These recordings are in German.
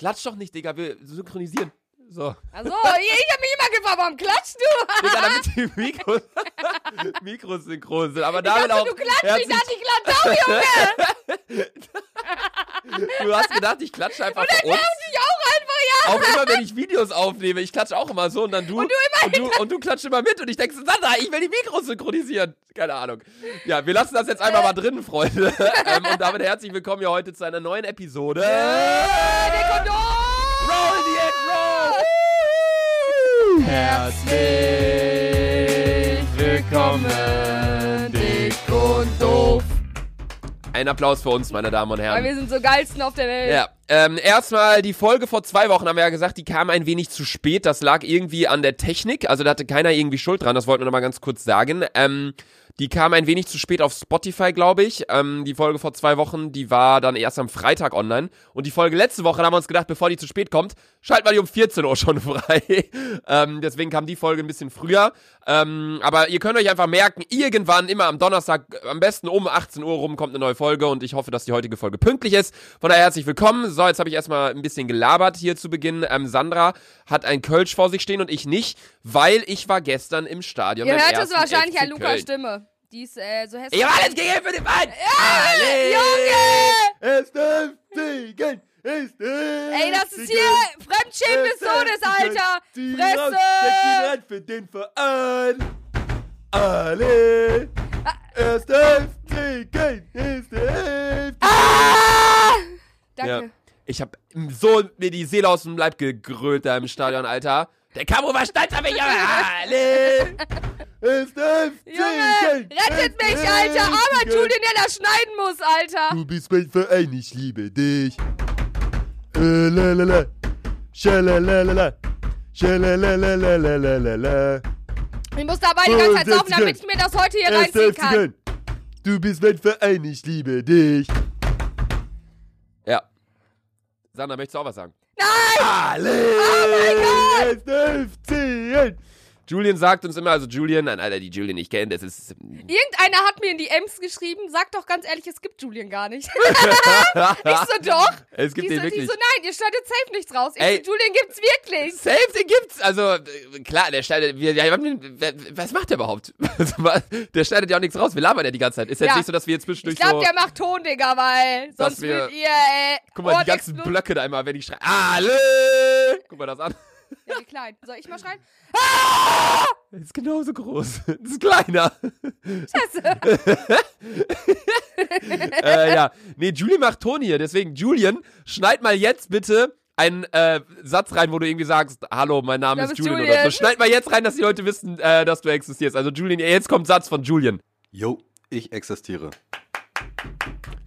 Klatsch doch nicht, Digga, wir synchronisieren. So. Also, ich, ich hab mich immer gefragt, warum klatschst du? Digga, damit die Mikros, Mikros synchron sind. Aber Ich damit dachte, auch. du klatschst, ich dachte, ich klatsch auch, Junge. du hast gedacht, ich klatsche einfach Und dann nervt dich auch einfach, ja. Auch immer, wenn ich Videos aufnehme, ich klatsche auch immer so und dann du. Und du und du, und du klatscht immer mit und ich denke, Sandra, ich will die Mikros synchronisieren. Keine Ahnung. Ja, wir lassen das jetzt einfach mal drin, Freunde. ähm, und damit herzlich willkommen hier heute zu einer neuen Episode. Äh, der Kondom! Roll the Egg Roll! Herzlich willkommen, Ein Applaus für uns, meine Damen und Herren. Weil wir sind so geilsten auf der Welt. Ja, ähm, erstmal die Folge vor zwei Wochen haben wir ja gesagt, die kam ein wenig zu spät. Das lag irgendwie an der Technik. Also da hatte keiner irgendwie Schuld dran. Das wollten wir nochmal ganz kurz sagen. Ähm, die kam ein wenig zu spät auf Spotify, glaube ich. Ähm, die Folge vor zwei Wochen, die war dann erst am Freitag online. Und die Folge letzte Woche, da haben wir uns gedacht, bevor die zu spät kommt, schalten wir die um 14 Uhr schon frei. ähm, deswegen kam die Folge ein bisschen früher. Ähm, aber ihr könnt euch einfach merken, irgendwann, immer am Donnerstag, am besten um 18 Uhr rum, kommt eine neue Folge. Und ich hoffe, dass die heutige Folge pünktlich ist. Von daher herzlich willkommen. So, jetzt habe ich erstmal ein bisschen gelabert hier zu Beginn. Ähm, Sandra hat ein Kölsch vor sich stehen und ich nicht, weil ich war gestern im Stadion. Ihr hört es wahrscheinlich FC an Lukas Köln. Stimme. Die ist äh, so hässlich. Ich hab alles gegeben für den Verein! Alle! Junge! Es darf siegen! Es Ey, das ist hier Fremdschämen des Todes, Alter! Fresse! Fresse! für den Verein! Alle! Es darf siegen! Es darf Ah! Ja. Danke. Ich hab so mir die Seele aus dem Leib gegrölt da im Stadion, Alter. Der Camo war stolz auf mich, Junge! Alle! Darf Junge, rettet mich, Alter! Aber Julian, der das schneiden muss, Alter! Du bist mein Verein, ich liebe dich. Ich muss dabei die ganze Zeit saufen, damit ich mir das heute hier reinziehen kann. Du bist mein Verein, ich liebe dich. Ja. Sandra, möchtest du auch was sagen? Nein! Alle! Oh mein Gott! Julian sagt uns immer, also Julian, nein, Alter, die Julian ich kenne, das ist. Irgendeiner hat mir in die Ems geschrieben, sag doch ganz ehrlich, es gibt Julian gar nicht. ich so, doch. Es gibt die den so, wirklich. Die so, nein, ihr schneidet safe nichts raus. Ich Ey. so, Julian gibt's wirklich. Safe, den gibt's. Also, äh, klar, der schneidet. Wir, ja, was macht der überhaupt? der schneidet ja auch nichts raus. Wir labern ja die ganze Zeit. Ist jetzt Ja. nicht so, dass wir jetzt zwischendurch Ich glaube, so. der macht Ton, Digga, weil sonst wir- würdet ihr, äh, Guck mal, die ganzen. Blöcke da immer, wenn ich schreie. Alle! Guck mal das an. Ja, wie klein. Soll ich mal schreien? Das ist genauso groß. Das ist kleiner. Scheiße. äh, ja. Nee, Julian macht Ton hier. Deswegen, Julian, schneid mal jetzt bitte einen äh, Satz rein, wo du irgendwie sagst, hallo, mein Name ist Julian, Julian. oder so. Schneid mal jetzt rein, dass die Leute wissen, äh, dass du existierst. Also Julian, jetzt kommt Satz von Julian. Jo, ich existiere.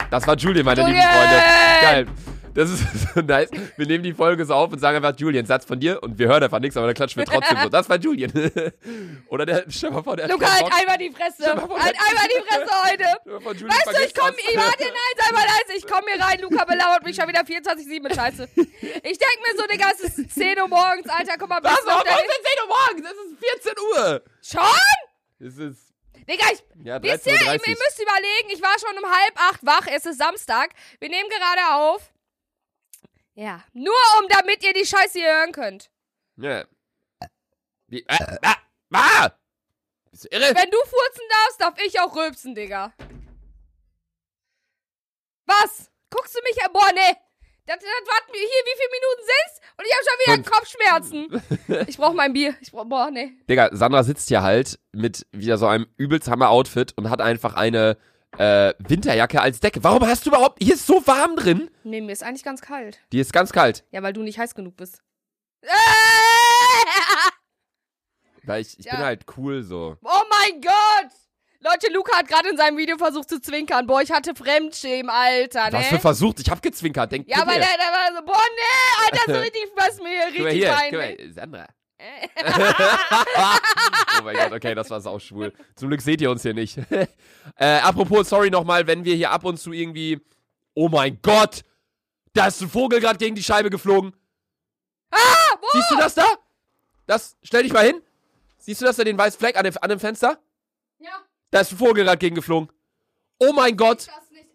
Das war Julian, meine Julian! lieben Freunde. Geil. Das ist so nice. Wir nehmen die Folge so auf und sagen einfach Julian, Satz von dir und wir hören einfach nichts, aber dann klatschen wir trotzdem so. Das war Julian. Oder der, mal vor, der Luca, halt einmal die Fresse. Halt einmal die Fresse heute. Julian Weißt du, ich vergisst komm, das. ich warte, nein, sei mal leise, ich komm hier rein, Luca belauert mich schon wieder 24-7 mit Scheiße. Ich denk mir so, Digga, es ist 10 Uhr morgens, Alter, guck mal, Was? Warum ist es 10 Uhr morgens? Es ist 14 Uhr. Schon? Es ist, Digga, ich... ja, Wisst ihr, 13.30 ihr, ihr müsst überlegen, ich war schon um halb acht wach, es ist Samstag, wir nehmen gerade auf. Ja, nur um, damit ihr die Scheiße hier hören könnt. Ja. Wie, äh, ah, ah! Bist du irre? Wenn du furzen darfst, darf ich auch rülpsen, Digga. Was? Guckst du mich an? Boah, nee. Das, das warten wir hier, wie viele Minuten sind's? Und ich habe schon wieder Kopfschmerzen. Ich brauch mein Bier. Ich brauch, boah, nee. Digga, Sandra sitzt hier halt mit wieder so einem übelst Hammer-Outfit und hat einfach eine äh, Winterjacke als Decke. Warum hast du überhaupt. Hier ist so warm drin. Nee, mir ist eigentlich ganz kalt. Die ist ganz kalt. Ja, weil du nicht heiß genug bist. Weil ich, ich Ja. bin halt cool so. Oh mein Gott! Leute, Luca hat gerade in seinem Video versucht zu zwinkern. Boah, ich hatte Fremdschämen, Alter, ne? Was für versucht? Ich hab gezwinkert. Denk ja, her. der, der war so, boah, nee, Alter, so richtig, was mir richtig rein. Sandra. Oh mein Gott, okay, das war sauschwul. Zum Glück seht ihr uns hier nicht. äh, apropos, sorry nochmal, wenn wir hier ab und zu irgendwie. Oh mein Gott! Da ist ein Vogel gerade gegen die Scheibe geflogen. Ah, wo? Siehst du das da? Das, stell dich mal hin. Siehst du das da, den weißen Fleck an dem, an dem Fenster? Ja, Da ist ein Vogel gerade gegen geflogen. Oh mein Gott!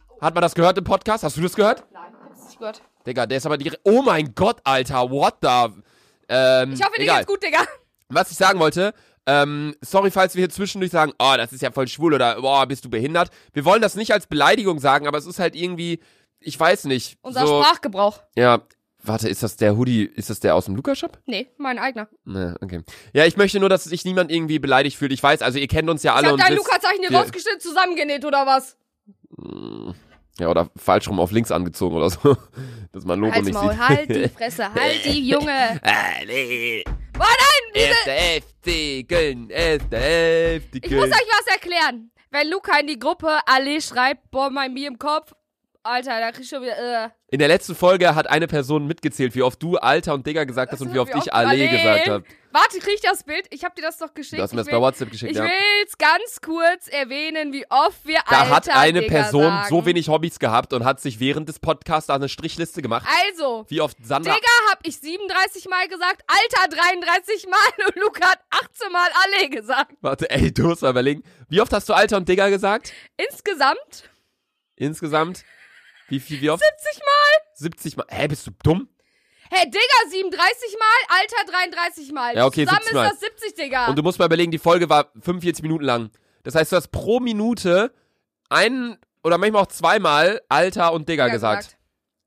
Oh, Hat man das gehört im Podcast? Hast du das gehört? nein, ich hab's nicht gehört. Digga, der ist aber direkt. Oh mein Gott, Alter, what the. Ähm, Ich hoffe, dir egal. geht's gut, Digga. Was ich sagen wollte, ähm, sorry, falls wir hier zwischendurch sagen, oh, das ist ja voll schwul oder boah, bist du behindert. Wir wollen das nicht als Beleidigung sagen, aber es ist halt irgendwie, ich weiß nicht. Unser so, Sprachgebrauch. Ja, warte, ist das der Hoodie, ist das der aus dem Lukas-Shop? Nee, mein eigener. Ne, okay. Ja, ich möchte nur, dass sich niemand irgendwie beleidigt fühlt. Ich weiß, also ihr kennt uns ja Ich alle hab und dein Lukas-Zeichen hier rausgeschnitten, zusammengenäht oder was? Ja, oder falsch rum auf links angezogen oder so, dass man Logo Halt's nicht Maul, sieht. halt die Fresse, halt die Junge. Alle. Oh nein, diese... FC Köln, FC Ich muss Köln. euch was erklären. Wenn Luca in die Gruppe Allee schreibt, boah, mein Bier im Kopf. Alter, da krieg ich schon wieder, äh. In der letzten Folge hat eine Person mitgezählt, wie oft du Alter und Digger gesagt hast und wie oft ich Allee gesagt habe. Warte, krieg ich das Bild? Ich hab dir das doch geschickt. Du hast mir das ich bei WhatsApp geschickt, ich ja. will's ganz kurz erwähnen, wie oft wir Da Alter, hat eine Digga Person sagen. so wenig Hobbys gehabt und hat sich während des Podcasts eine Strichliste gemacht. Also, Wie oft Sandra. Digga hab ich 37 Mal gesagt, Alter 33 Mal und Luca hat 18 Mal Allee gesagt. Warte, ey, du musst mal überlegen. Wie oft hast du Alter und Digger gesagt? Insgesamt Insgesamt? Wie viel, wie oft? 70 Mal. 70 Mal. Hä, bist du dumm? Hey, Digga 37 Mal, Alter 33 Mal. Ja, okay, Zusammen 70 ist Mal. das 70, Digga. Und du musst mal überlegen, die Folge war 45 Minuten lang. Das heißt, du hast pro Minute einen oder manchmal auch zweimal Alter und Digger Digga gesagt.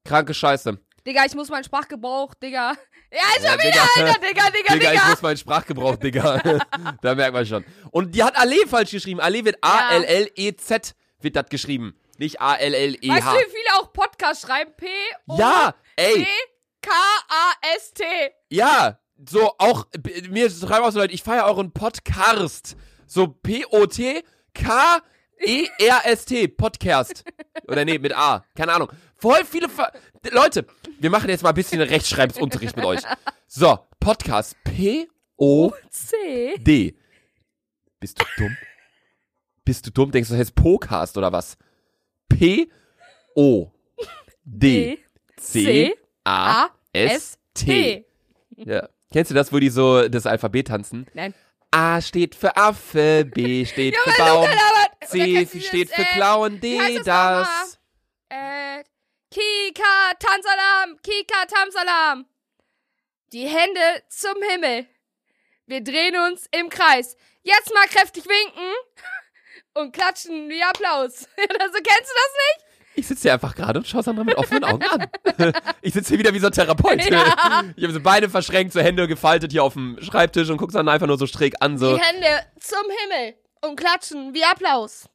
Kranke Scheiße. Digga, ich muss meinen Sprachgebrauch, Digga. Ja, ist Ja, schon wieder, Digga. Alter, Digga, Digga, Digga, Digga. ich muss meinen Sprachgebrauch, Digga. da merkt man schon. Und die hat Allee falsch geschrieben. Allee wird A-L-L-E-Z wird das geschrieben. Nicht Weißt A-L-L-E-H. du, wie viele auch Podcast schreiben? P O Ja, ey, P K A S T. ja. So, auch, mir schreiben auch so Leute, ich feiere euren Podcast. So P-O-T-K-E-R-S-T, Podcast. Oder nee, mit A. Keine Ahnung. Voll viele, Ver Leute, wir machen jetzt mal ein bisschen Rechtschreibungsunterricht mit euch. So, Podcast. P-O-D. C. Bist du dumm? Bist du dumm? Denkst du, das heißt Podcast oder was? P O D C A S T. Ja. Kennst du das, wo die so das Alphabet tanzen? Nein. A steht für Affe, B steht für Baum, C steht für Klauen, wie heißt D das. Äh, Kika, Tanzalam, Kika, Tamsalam. Die Hände zum Himmel. Wir drehen uns im Kreis. Jetzt mal kräftig winken und klatschen wie Applaus. also, kennst du das nicht? Ich sitze hier einfach gerade und schaue Sandra mit offenen Augen an. ich sitze hier wieder wie so ein Therapeut. Ja. Ich habe so Beine verschränkt, so Hände gefaltet hier auf dem Schreibtisch und guck Sandra einfach nur so schräg an, so. Die Hände zum Himmel und klatschen wie Applaus.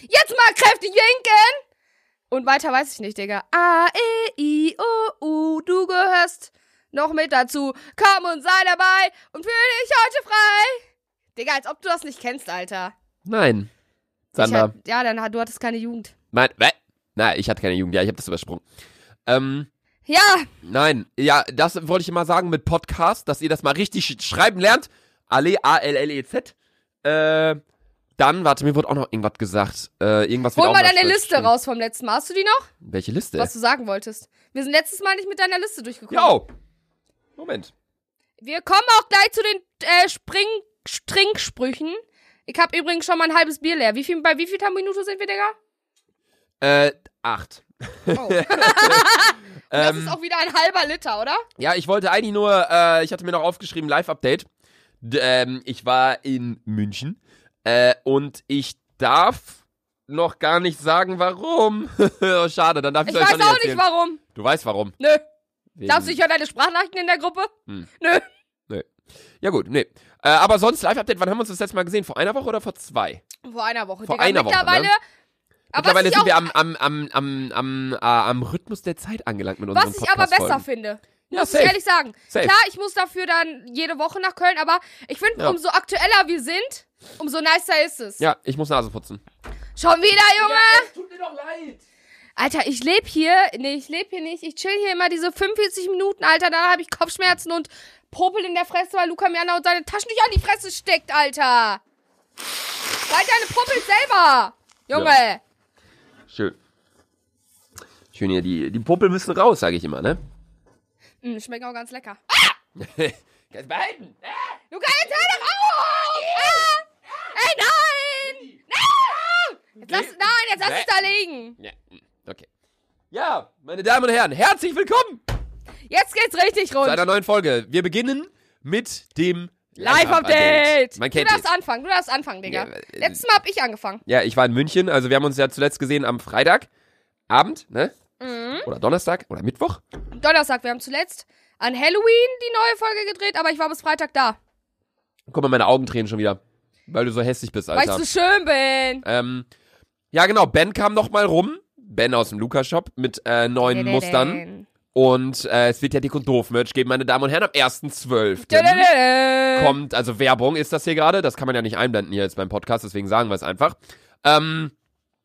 Jetzt mal kräftig winken! Und weiter weiß ich nicht, Digga. A, E, I, O, U, du gehörst noch mit dazu. Komm und sei dabei und fühle dich heute frei. Digga, als ob du das nicht kennst, Alter. Nein. Ich Sandra. hab, ja, dann hat, du hattest keine Jugend. Mein? Nein, ich hatte keine Jugend. Ja, ich habe das übersprungen. Ähm, Ja, nein. Ja, das wollte ich immer sagen mit Podcast, dass ihr das mal richtig sch schreiben lernt. Ale, A-L-L-E-Z. Äh, dann, warte, mir wurde auch noch irgendwas gesagt. Äh, irgendwas hol mal deine falsch Liste raus vom letzten Mal. Hast du die noch? Welche Liste? Was du sagen wolltest. Wir sind letztes Mal nicht mit deiner Liste durchgekommen. Jo. Moment. Wir kommen auch gleich zu den äh, Spring Trinksprüchen. Ich habe übrigens schon mal ein halbes Bier leer. Wie viel, bei wie viel Minute sind wir, Digga? Äh, acht. Oh. das Ähm, ist auch wieder ein halber Liter, oder? Ja, ich wollte eigentlich nur, äh, ich hatte mir noch aufgeschrieben, Live-Update. Ähm, ich war in München äh, und ich darf noch gar nicht sagen, warum. oh, schade, dann darf ich, Ich euch weiß nicht auch erzählen. nicht, warum. Du weißt warum. Nö. Wegen- Darfst du, ich höre deine Sprachnachrichten in der Gruppe? Hm. Nö. Ja gut, nee. Äh, aber sonst Live-Update, wann haben wir uns das letzte Mal gesehen? Vor einer Woche oder vor zwei? Vor einer Woche, Vor Digga. einer Woche, Mittlerweile. ne? Aber Mittlerweile ich, sind wir am, am, am, am, am, äh, am Rhythmus der Zeit angelangt mit unseren was ich aber besser finde. Ja, muss safe. ich ehrlich sagen. Safe. Klar, ich muss dafür dann jede Woche nach Köln, aber ich finde, Ja. umso aktueller wir sind, umso nicer ist es. Ja, ich muss Nase putzen. Schon wieder, Junge! tut mir doch leid. Alter, ich lebe hier. Nee, ich lebe hier nicht. Ich chill hier immer diese 45 Minuten, Alter. Dann habe ich Kopfschmerzen und Popel in der Fresse, weil Luca mir andauernd seine Taschentücher an die Fresse steckt, Alter. Halt deine Popel selber. Junge. Schön. Schön hier, die, die Puppel müssen raus, sage ich immer, ne? Mm, schmeckt auch ganz lecker. Kannst behalten. Luca, jetzt hör doch auf! Ah! Ey, nein! Nein! Jetzt lass, nein, jetzt lass es da liegen. Ja. Ja, meine Damen und Herren, herzlich willkommen Jetzt geht's richtig zu rund. einer neuen Folge. Wir beginnen mit dem Live-Update. Man Du darfst es. anfangen, du darfst anfangen, Digga. Ja, äh, Letztes Mal hab ich angefangen. Ja, ich war in München, also wir haben uns ja zuletzt gesehen am Freitagabend, ne? Mhm. Oder Donnerstag oder Mittwoch. Donnerstag, wir haben zuletzt an Halloween die neue Folge gedreht, aber ich war bis Freitag da, Guck mal, meine Augen tränen schon wieder, weil du so hässlich bist, weil Alter. ich so schön bin. Ähm, ja, genau, Ben kam noch mal rum. Ben aus dem Lukas-Shop mit äh, neuen Mustern. Und äh, es wird ja dick und doof Merch geben, meine Damen und Herren, am 1.12. Kommt. kommt, also Werbung ist das hier gerade, das kann man ja nicht einblenden hier jetzt beim Podcast, deswegen sagen wir es einfach. Ähm,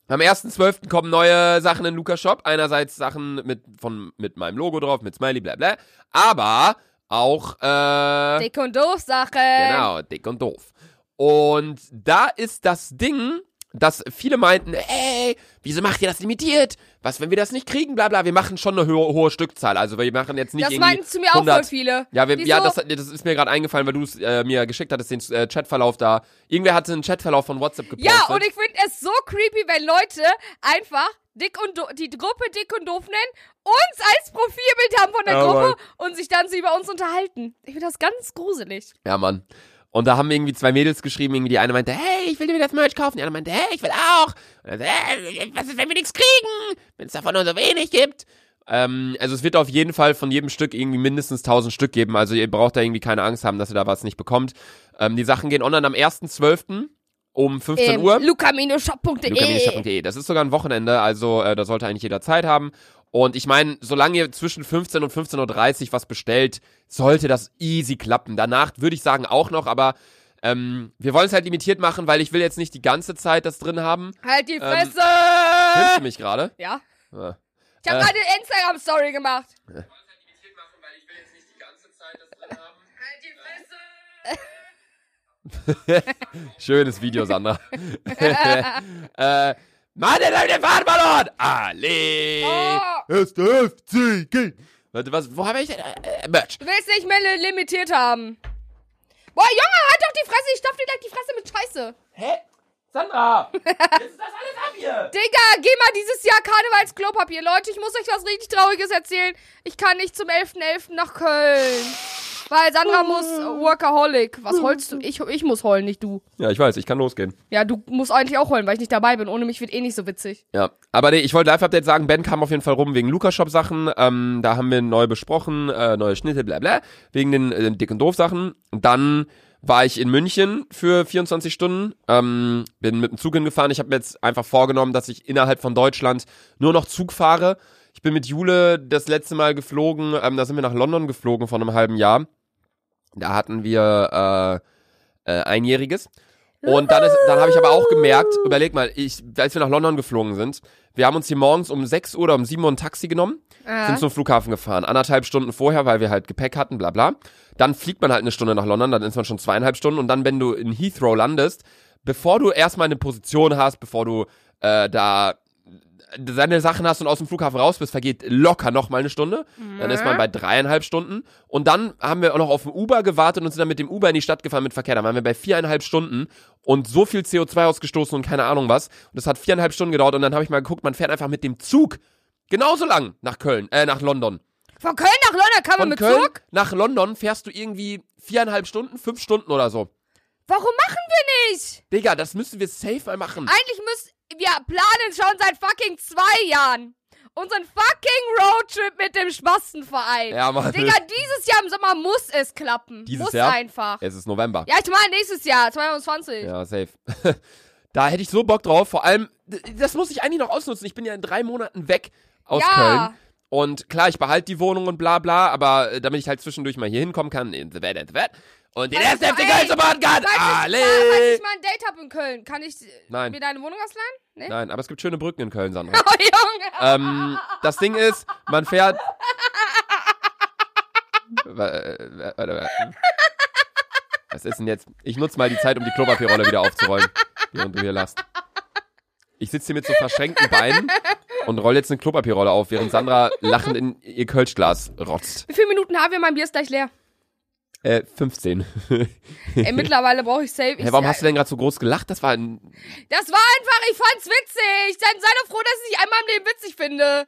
am 1.12. kommen neue Sachen in Lukas Shop. Einerseits Sachen mit, von, mit meinem Logo drauf, mit Smiley, bla bla. Aber auch, äh, Dick und doof Sache. genau, dick und doof. Und da ist das Ding, dass viele meinten, ey, wieso macht ihr das limitiert? Was, wenn wir das nicht kriegen, bla bla. Wir machen schon eine hohe, hohe Stückzahl. Also wir machen jetzt nicht Das irgendwie meinten zu mir auch voll 100 viele. ja, wir, ja das, das ist mir gerade eingefallen, weil du es äh, mir geschickt hattest, den äh, Chatverlauf da. Irgendwer hatte einen Chatverlauf von WhatsApp gepostet. Ja, und ich finde es so creepy, wenn Leute einfach dick und do die Gruppe dick und doof nennen, uns als Profilbild haben von der Ja, Gruppe Mann. und sich dann so über uns unterhalten. Ich finde das ganz gruselig. Ja, Mann. Und da haben irgendwie zwei Mädels geschrieben, irgendwie die eine meinte, hey, ich will mir das Merch kaufen, die andere meinte, hey, ich will auch. Und dann, hey, was ist, wenn wir nichts kriegen? Wenn es davon nur so wenig gibt. Ähm, also es wird auf jeden Fall von jedem Stück irgendwie mindestens 1000 Stück geben, also ihr braucht da irgendwie keine Angst haben, dass ihr da was nicht bekommt. Ähm, die Sachen gehen online am 1.12. um 15 Ähm, Uhr. lucaminошop.de lucaminishop.de. Das ist sogar ein Wochenende, also äh, da sollte eigentlich jeder Zeit haben. Und ich meine, solange ihr zwischen 15 und 15.30 Uhr was bestellt, sollte das easy klappen. Danach würde ich sagen auch noch, aber ähm, wir wollen es halt limitiert machen, weil ich will jetzt nicht die ganze Zeit das drin haben. Halt die Ähm, Fresse! Filmst du mich gerade? ja. Ja. Ich habe Äh. gerade eine Instagram-Story gemacht. Halt die Fresse! Schönes Video, Sandra. äh, Mann, hab ich den Faden verloren! Alle! Oh. Erste FCG! Warte, was, wo habe ich denn? Äh, äh, Merch. Du willst nicht mehr li- limitiert haben. Boah, Junge, halt doch die Fresse! Ich stopf dir gleich die Fresse mit Scheiße. Hä? Sandra! Jetzt ist das alles ab hier! Digga, geh mal dieses Jahr Karnevalsklopapier. Leute, ich muss euch was richtig Trauriges erzählen. Ich kann nicht zum 11.11. nach Köln. Weil Sandra muss äh, Workaholic. Was heulst du? Ich, ich muss heulen, nicht du. Ja, ich weiß, ich kann losgehen. Ja, du musst eigentlich auch heulen, weil ich nicht dabei bin. Ohne mich wird eh nicht so witzig. Ja, aber nee, ich wollte Live-Update sagen, Ben kam auf jeden Fall rum wegen Lukas-Shop-Sachen. Ähm, da haben wir neu besprochen, äh, neue Schnitte, bla bla, wegen den äh, dick und doof Sachen. Und dann war ich in München für 24 Stunden, ähm, bin mit dem Zug hingefahren. Ich habe mir jetzt einfach vorgenommen, dass ich innerhalb von Deutschland nur noch Zug fahre. Ich bin mit Jule das letzte Mal geflogen, ähm, da sind wir nach London geflogen vor einem halben Jahr. Da hatten wir äh, äh, einjähriges. Und dann, ist, dann habe ich aber auch gemerkt, überleg mal, ich, als wir nach London geflogen sind, wir haben uns hier morgens um 6 Uhr oder um 7 Uhr ein Taxi genommen, Ah. sind zum Flughafen gefahren, anderthalb Stunden vorher, weil wir halt Gepäck hatten, bla bla. Dann fliegt man halt eine Stunde nach London, dann ist man schon zweieinhalb Stunden und dann, wenn du in Heathrow landest, bevor du erstmal eine Position hast, bevor du äh, da seine Sachen hast und aus dem Flughafen raus bist, vergeht locker noch mal eine Stunde. Dann ist man bei dreieinhalb Stunden. Und dann haben wir auch noch auf den Uber gewartet und sind dann mit dem Uber in die Stadt gefahren mit Verkehr. Dann waren wir bei viereinhalb Stunden und so viel CO2 ausgestoßen und keine Ahnung was. Und das hat viereinhalb Stunden gedauert und dann habe ich mal geguckt, man fährt einfach mit dem Zug genauso lang nach Köln, äh, nach London. Von Köln nach London kann man Von mit Köln Zug? nach London fährst du irgendwie viereinhalb Stunden, fünf Stunden oder so. Warum machen wir nicht? Digga, das müssen wir safe mal machen. Eigentlich müssen wir planen schon seit fucking zwei Jahren unseren fucking Roadtrip mit dem Spastenverein. Ja, Mann. Digga, dieses Jahr im Sommer muss es klappen. Dieses muss Jahr? einfach. Es ist November. Ja, ich meine nächstes Jahr, 2020. Ja, safe. da hätte ich so Bock drauf. Vor allem, das muss ich eigentlich noch ausnutzen. Ich bin ja in drei Monaten weg aus Ja. Köln. Und klar, ich behalte die Wohnung und bla bla, aber äh, damit ich halt zwischendurch mal hier hinkommen kann, in the bed, the bed, und den ersten FC Köln supporten kann. Falls ich, Alle! falls ich mal ein Date habe in Köln, kann ich Nein. mir deine Wohnung ausleihen? Nee? Nein, aber es gibt schöne Brücken in Köln, Sandra. Oh, Junge. ähm, das Ding ist, man fährt. Äh, wa- warte, warte. Was ist denn jetzt? Ich nutze mal die Zeit, um die Klopapierrolle wieder aufzurollen, während du hier lachst. Ich sitze hier mit so verschränkten Beinen und rolle jetzt eine Klopapierrolle auf, während Sandra lachend in ihr Kölschglas rotzt. Wie viele Minuten haben wir? Mein Bier ist gleich leer. Äh, 15. Ey, mittlerweile brauche ich safe. Hä, warum hast du denn gerade so groß gelacht? Das war ein. Das war einfach, ich fand's witzig. Dann sei doch froh, dass ich einmal im Leben witzig finde.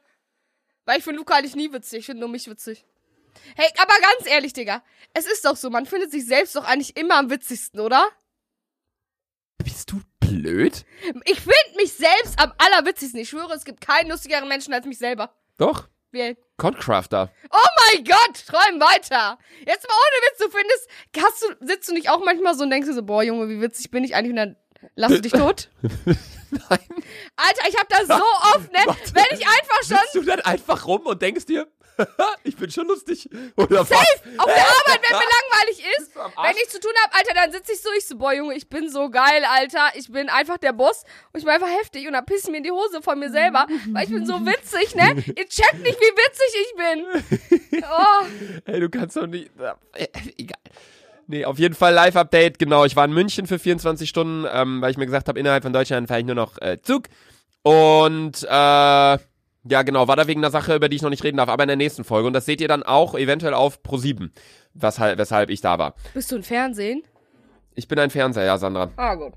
Weil ich finde Luca eigentlich nie witzig. Ich finde nur mich witzig. Hey, aber ganz ehrlich, Digga. Es ist doch so, man findet sich selbst doch eigentlich immer am witzigsten, oder? Bist du blöd? Ich finde mich selbst am allerwitzigsten. Ich schwöre, es gibt keinen lustigeren Menschen als mich selber. Doch. Wer? Concrafter. Oh mein Gott, träum weiter. Jetzt mal ohne Witz, du findest, hast du, sitzt du nicht auch manchmal so und denkst dir so, boah, Junge, wie witzig bin ich eigentlich und dann lass du dich tot? Nein. Alter, ich hab das so oft, ne? Warte. Wenn ich einfach schon Sitzt du dann einfach rum und denkst dir, ich bin schon lustig. Oder safe was? auf der Arbeit, wenn mir langweilig ist, wenn ich zu tun hab, Alter, dann sitz ich so, ich so, boah, Junge, ich bin so geil, Alter. Ich bin einfach der Boss und ich bin einfach heftig und dann piss ich mir in die Hose von mir selber, weil ich bin so witzig, ne? Ihr checkt nicht, wie witzig ich bin. Oh. Ey, du kannst doch nicht. Äh, egal. Nee, auf jeden Fall Live-Update, genau. Ich war in München für 24 Stunden, ähm, weil ich mir gesagt habe, innerhalb von Deutschland fahre ich nur noch äh, Zug. Und äh, ja, genau, war da wegen einer Sache, über die ich noch nicht reden darf, aber in der nächsten Folge. Und das seht ihr dann auch eventuell auf Pro7, weshalb, weshalb ich da war. Bist du ein Fernsehen? Ich bin ein Fernseher, ja, Sandra. Ah, gut.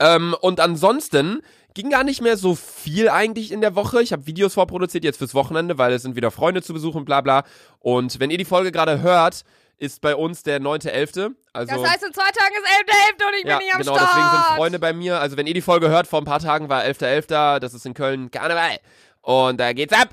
Ähm, und ansonsten ging gar nicht mehr so viel eigentlich in der Woche. Ich habe Videos vorproduziert jetzt fürs Wochenende, weil es sind wieder Freunde zu besuchen, bla bla. Und wenn ihr die Folge gerade hört, ist bei uns der 9.11. Also Das heißt, in zwei Tagen ist 11.11. und ich ja, bin nicht am genau, Start. deswegen sind Freunde bei mir. Also wenn ihr die Folge hört, vor ein paar Tagen war 11.11., das ist in Köln Karneval. Und da geht's ab.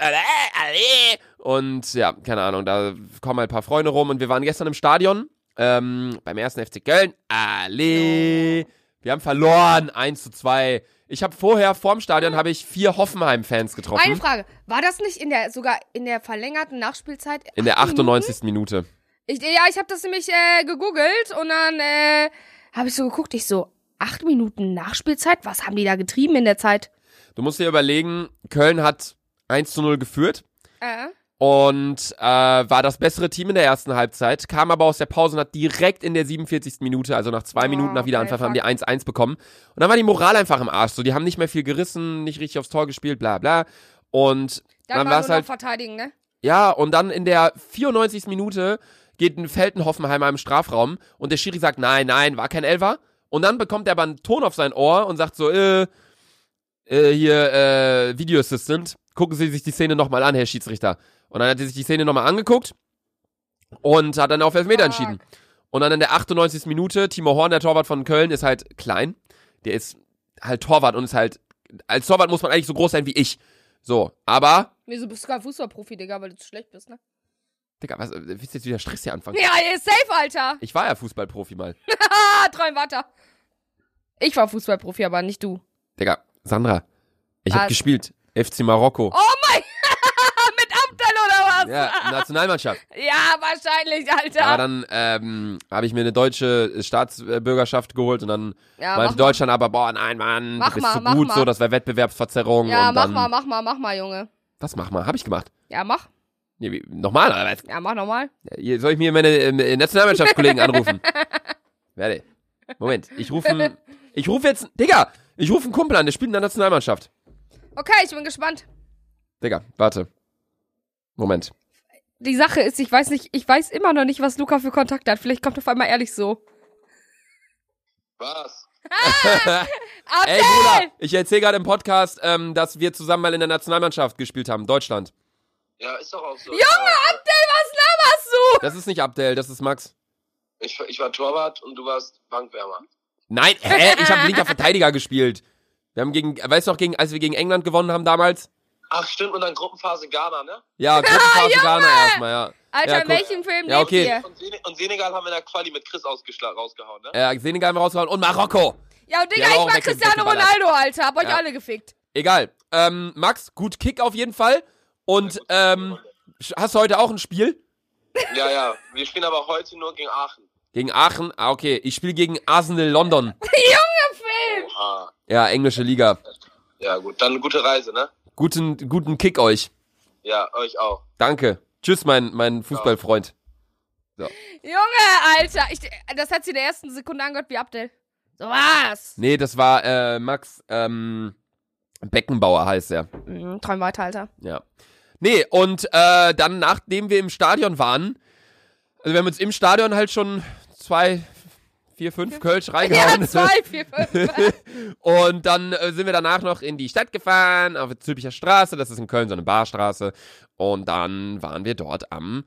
Und ja, keine Ahnung, da kommen ein paar Freunde rum und wir waren gestern im Stadion ähm, beim ersten FC Köln. Alle. Wir haben verloren, 1 zu 2. Ich habe vorher, vorm Stadion, habe ich vier Hoffenheim-Fans getroffen. Eine Frage. War das nicht in der, sogar in der verlängerten Nachspielzeit? in der acht Minuten? 98. Minute. Ich, ja, ich habe das nämlich äh, gegoogelt und dann äh, habe ich so geguckt, ich so, acht Minuten Nachspielzeit? Was haben die da getrieben in der Zeit? Du musst dir überlegen, Köln hat 1 zu 0 geführt. Äh, und äh, war das bessere Team in der ersten Halbzeit, kam aber aus der Pause und hat direkt in der 47. Minute, also nach zwei Oh, Minuten nach Wiederanpfiff, okay, haben die 1-1 bekommen. Und dann war die Moral einfach im Arsch. So, die haben nicht mehr viel gerissen, nicht richtig aufs Tor gespielt, bla bla. Und dann, dann war es halt, verteidigen, ne? ja, und dann in der 94. Minute geht ein Feltenhoffenheimer im Strafraum und der Schiri sagt, nein, nein, war kein Elfer. Und dann bekommt er aber einen Ton auf sein Ohr und sagt so, äh, äh, hier, äh, Video Assistant, gucken Sie sich die Szene nochmal an, Herr Schiedsrichter. Und dann hat er sich die Szene nochmal angeguckt und hat dann auf Elfmeter Fuck. entschieden. Und dann in der 98. Minute, Timo Horn, der Torwart von Köln, ist halt klein. Der ist halt Torwart und ist halt, als Torwart muss man eigentlich so groß sein wie ich. So, aber, Wieso bist du kein Fußballprofi, Digga, weil du zu schlecht bist, ne? Digga, was, willst du jetzt wieder Stress hier anfangen? Ja, ihr ist safe, Alter. Ich war ja Fußballprofi mal. Ah, träum weiter. Ich war Fußballprofi, aber nicht du. Digga, Sandra, ich hab Was? gespielt. FC Marokko. Oh mein, mit Abdel oder was? Ja, Nationalmannschaft. Ja, wahrscheinlich, Alter. Aber dann ähm, habe ich mir eine deutsche Staatsbürgerschaft geholt und dann ja, meinte mach mal. Deutschland aber, boah, nein, Mann, Mach du bist zu mach gut, mal. so, das wäre Wettbewerbsverzerrung. Ja, und mach dann, mal, mach mal, mach mal, Junge. Was mach mal? Hab ich gemacht. Ja, mach. Nee, wie, nochmal, oder was? Ja, mach nochmal. Ja, Soll ich mir meine äh, Nationalmannschaftskollegen anrufen? Werde. Moment, ich rufe ich rufe jetzt, Digga, ich rufe einen Kumpel an, der spielt in der Nationalmannschaft. Okay, ich bin gespannt. Digga, warte. Moment. Die Sache ist, ich weiß nicht, ich weiß immer noch nicht, was Luca für Kontakte hat. Vielleicht kommt auf einmal ehrlich so. Was? Abdel! Ey, Bruder, ich erzähle gerade im Podcast, ähm, dass wir zusammen mal in der Nationalmannschaft gespielt haben, Deutschland. Ja, ist doch auch so. Junge, Abdel, was laberst du? Das ist nicht Abdel, das ist Max. Ich, ich war Torwart und du warst Bankwärmer. Nein, hä? Ich habe linker Verteidiger gespielt. Wir haben gegen, weißt du noch, gegen, als wir gegen England gewonnen haben damals? Ach, stimmt, und dann Gruppenphase Ghana, ne? Ja, Gruppenphase Ghana erstmal, ja. Alter, Ja, welchem Film Ja, lebt okay. ihr? Und, Sene und Senegal haben wir in der Quali mit Chris rausgehauen, ne? Äh, Senegal haben wir rausgehauen und Marokko. Ja, und Digga, ich auch war Cristiano. Ronaldo, Alter. Hab euch Ja. alle gefickt. Egal. Ähm, Max, gut Kick auf jeden Fall. Und, ähm, hast du heute auch ein Spiel? Ja, ja. Wir spielen aber heute nur gegen Aachen. Gegen Aachen? Ah, okay. Ich spiele gegen Arsenal London. Junge, Film! Oha. Ja, englische Liga. Ja, gut. Dann gute Reise, ne? Guten, guten Kick euch. Ja, euch auch. Danke. Tschüss, mein, mein Fußballfreund. Junge, Alter. Ich, das hat sie in der ersten Sekunde angehört wie Abdel. So was. Nee, das war, äh, Max, ähm, Beckenbauer heißt er. Mhm, träum weiter, Alter. Ja. Nee, und äh, dann, nachdem wir im Stadion waren, also wir haben uns im Stadion halt schon zwei, vier, fünf Kölsch Ja, reingehauen. zwei, vier, fünf. Und dann äh, sind wir danach noch in die Stadt gefahren, auf der Zülpicher Straße. Das ist in Köln so eine Barstraße. Und dann waren wir dort am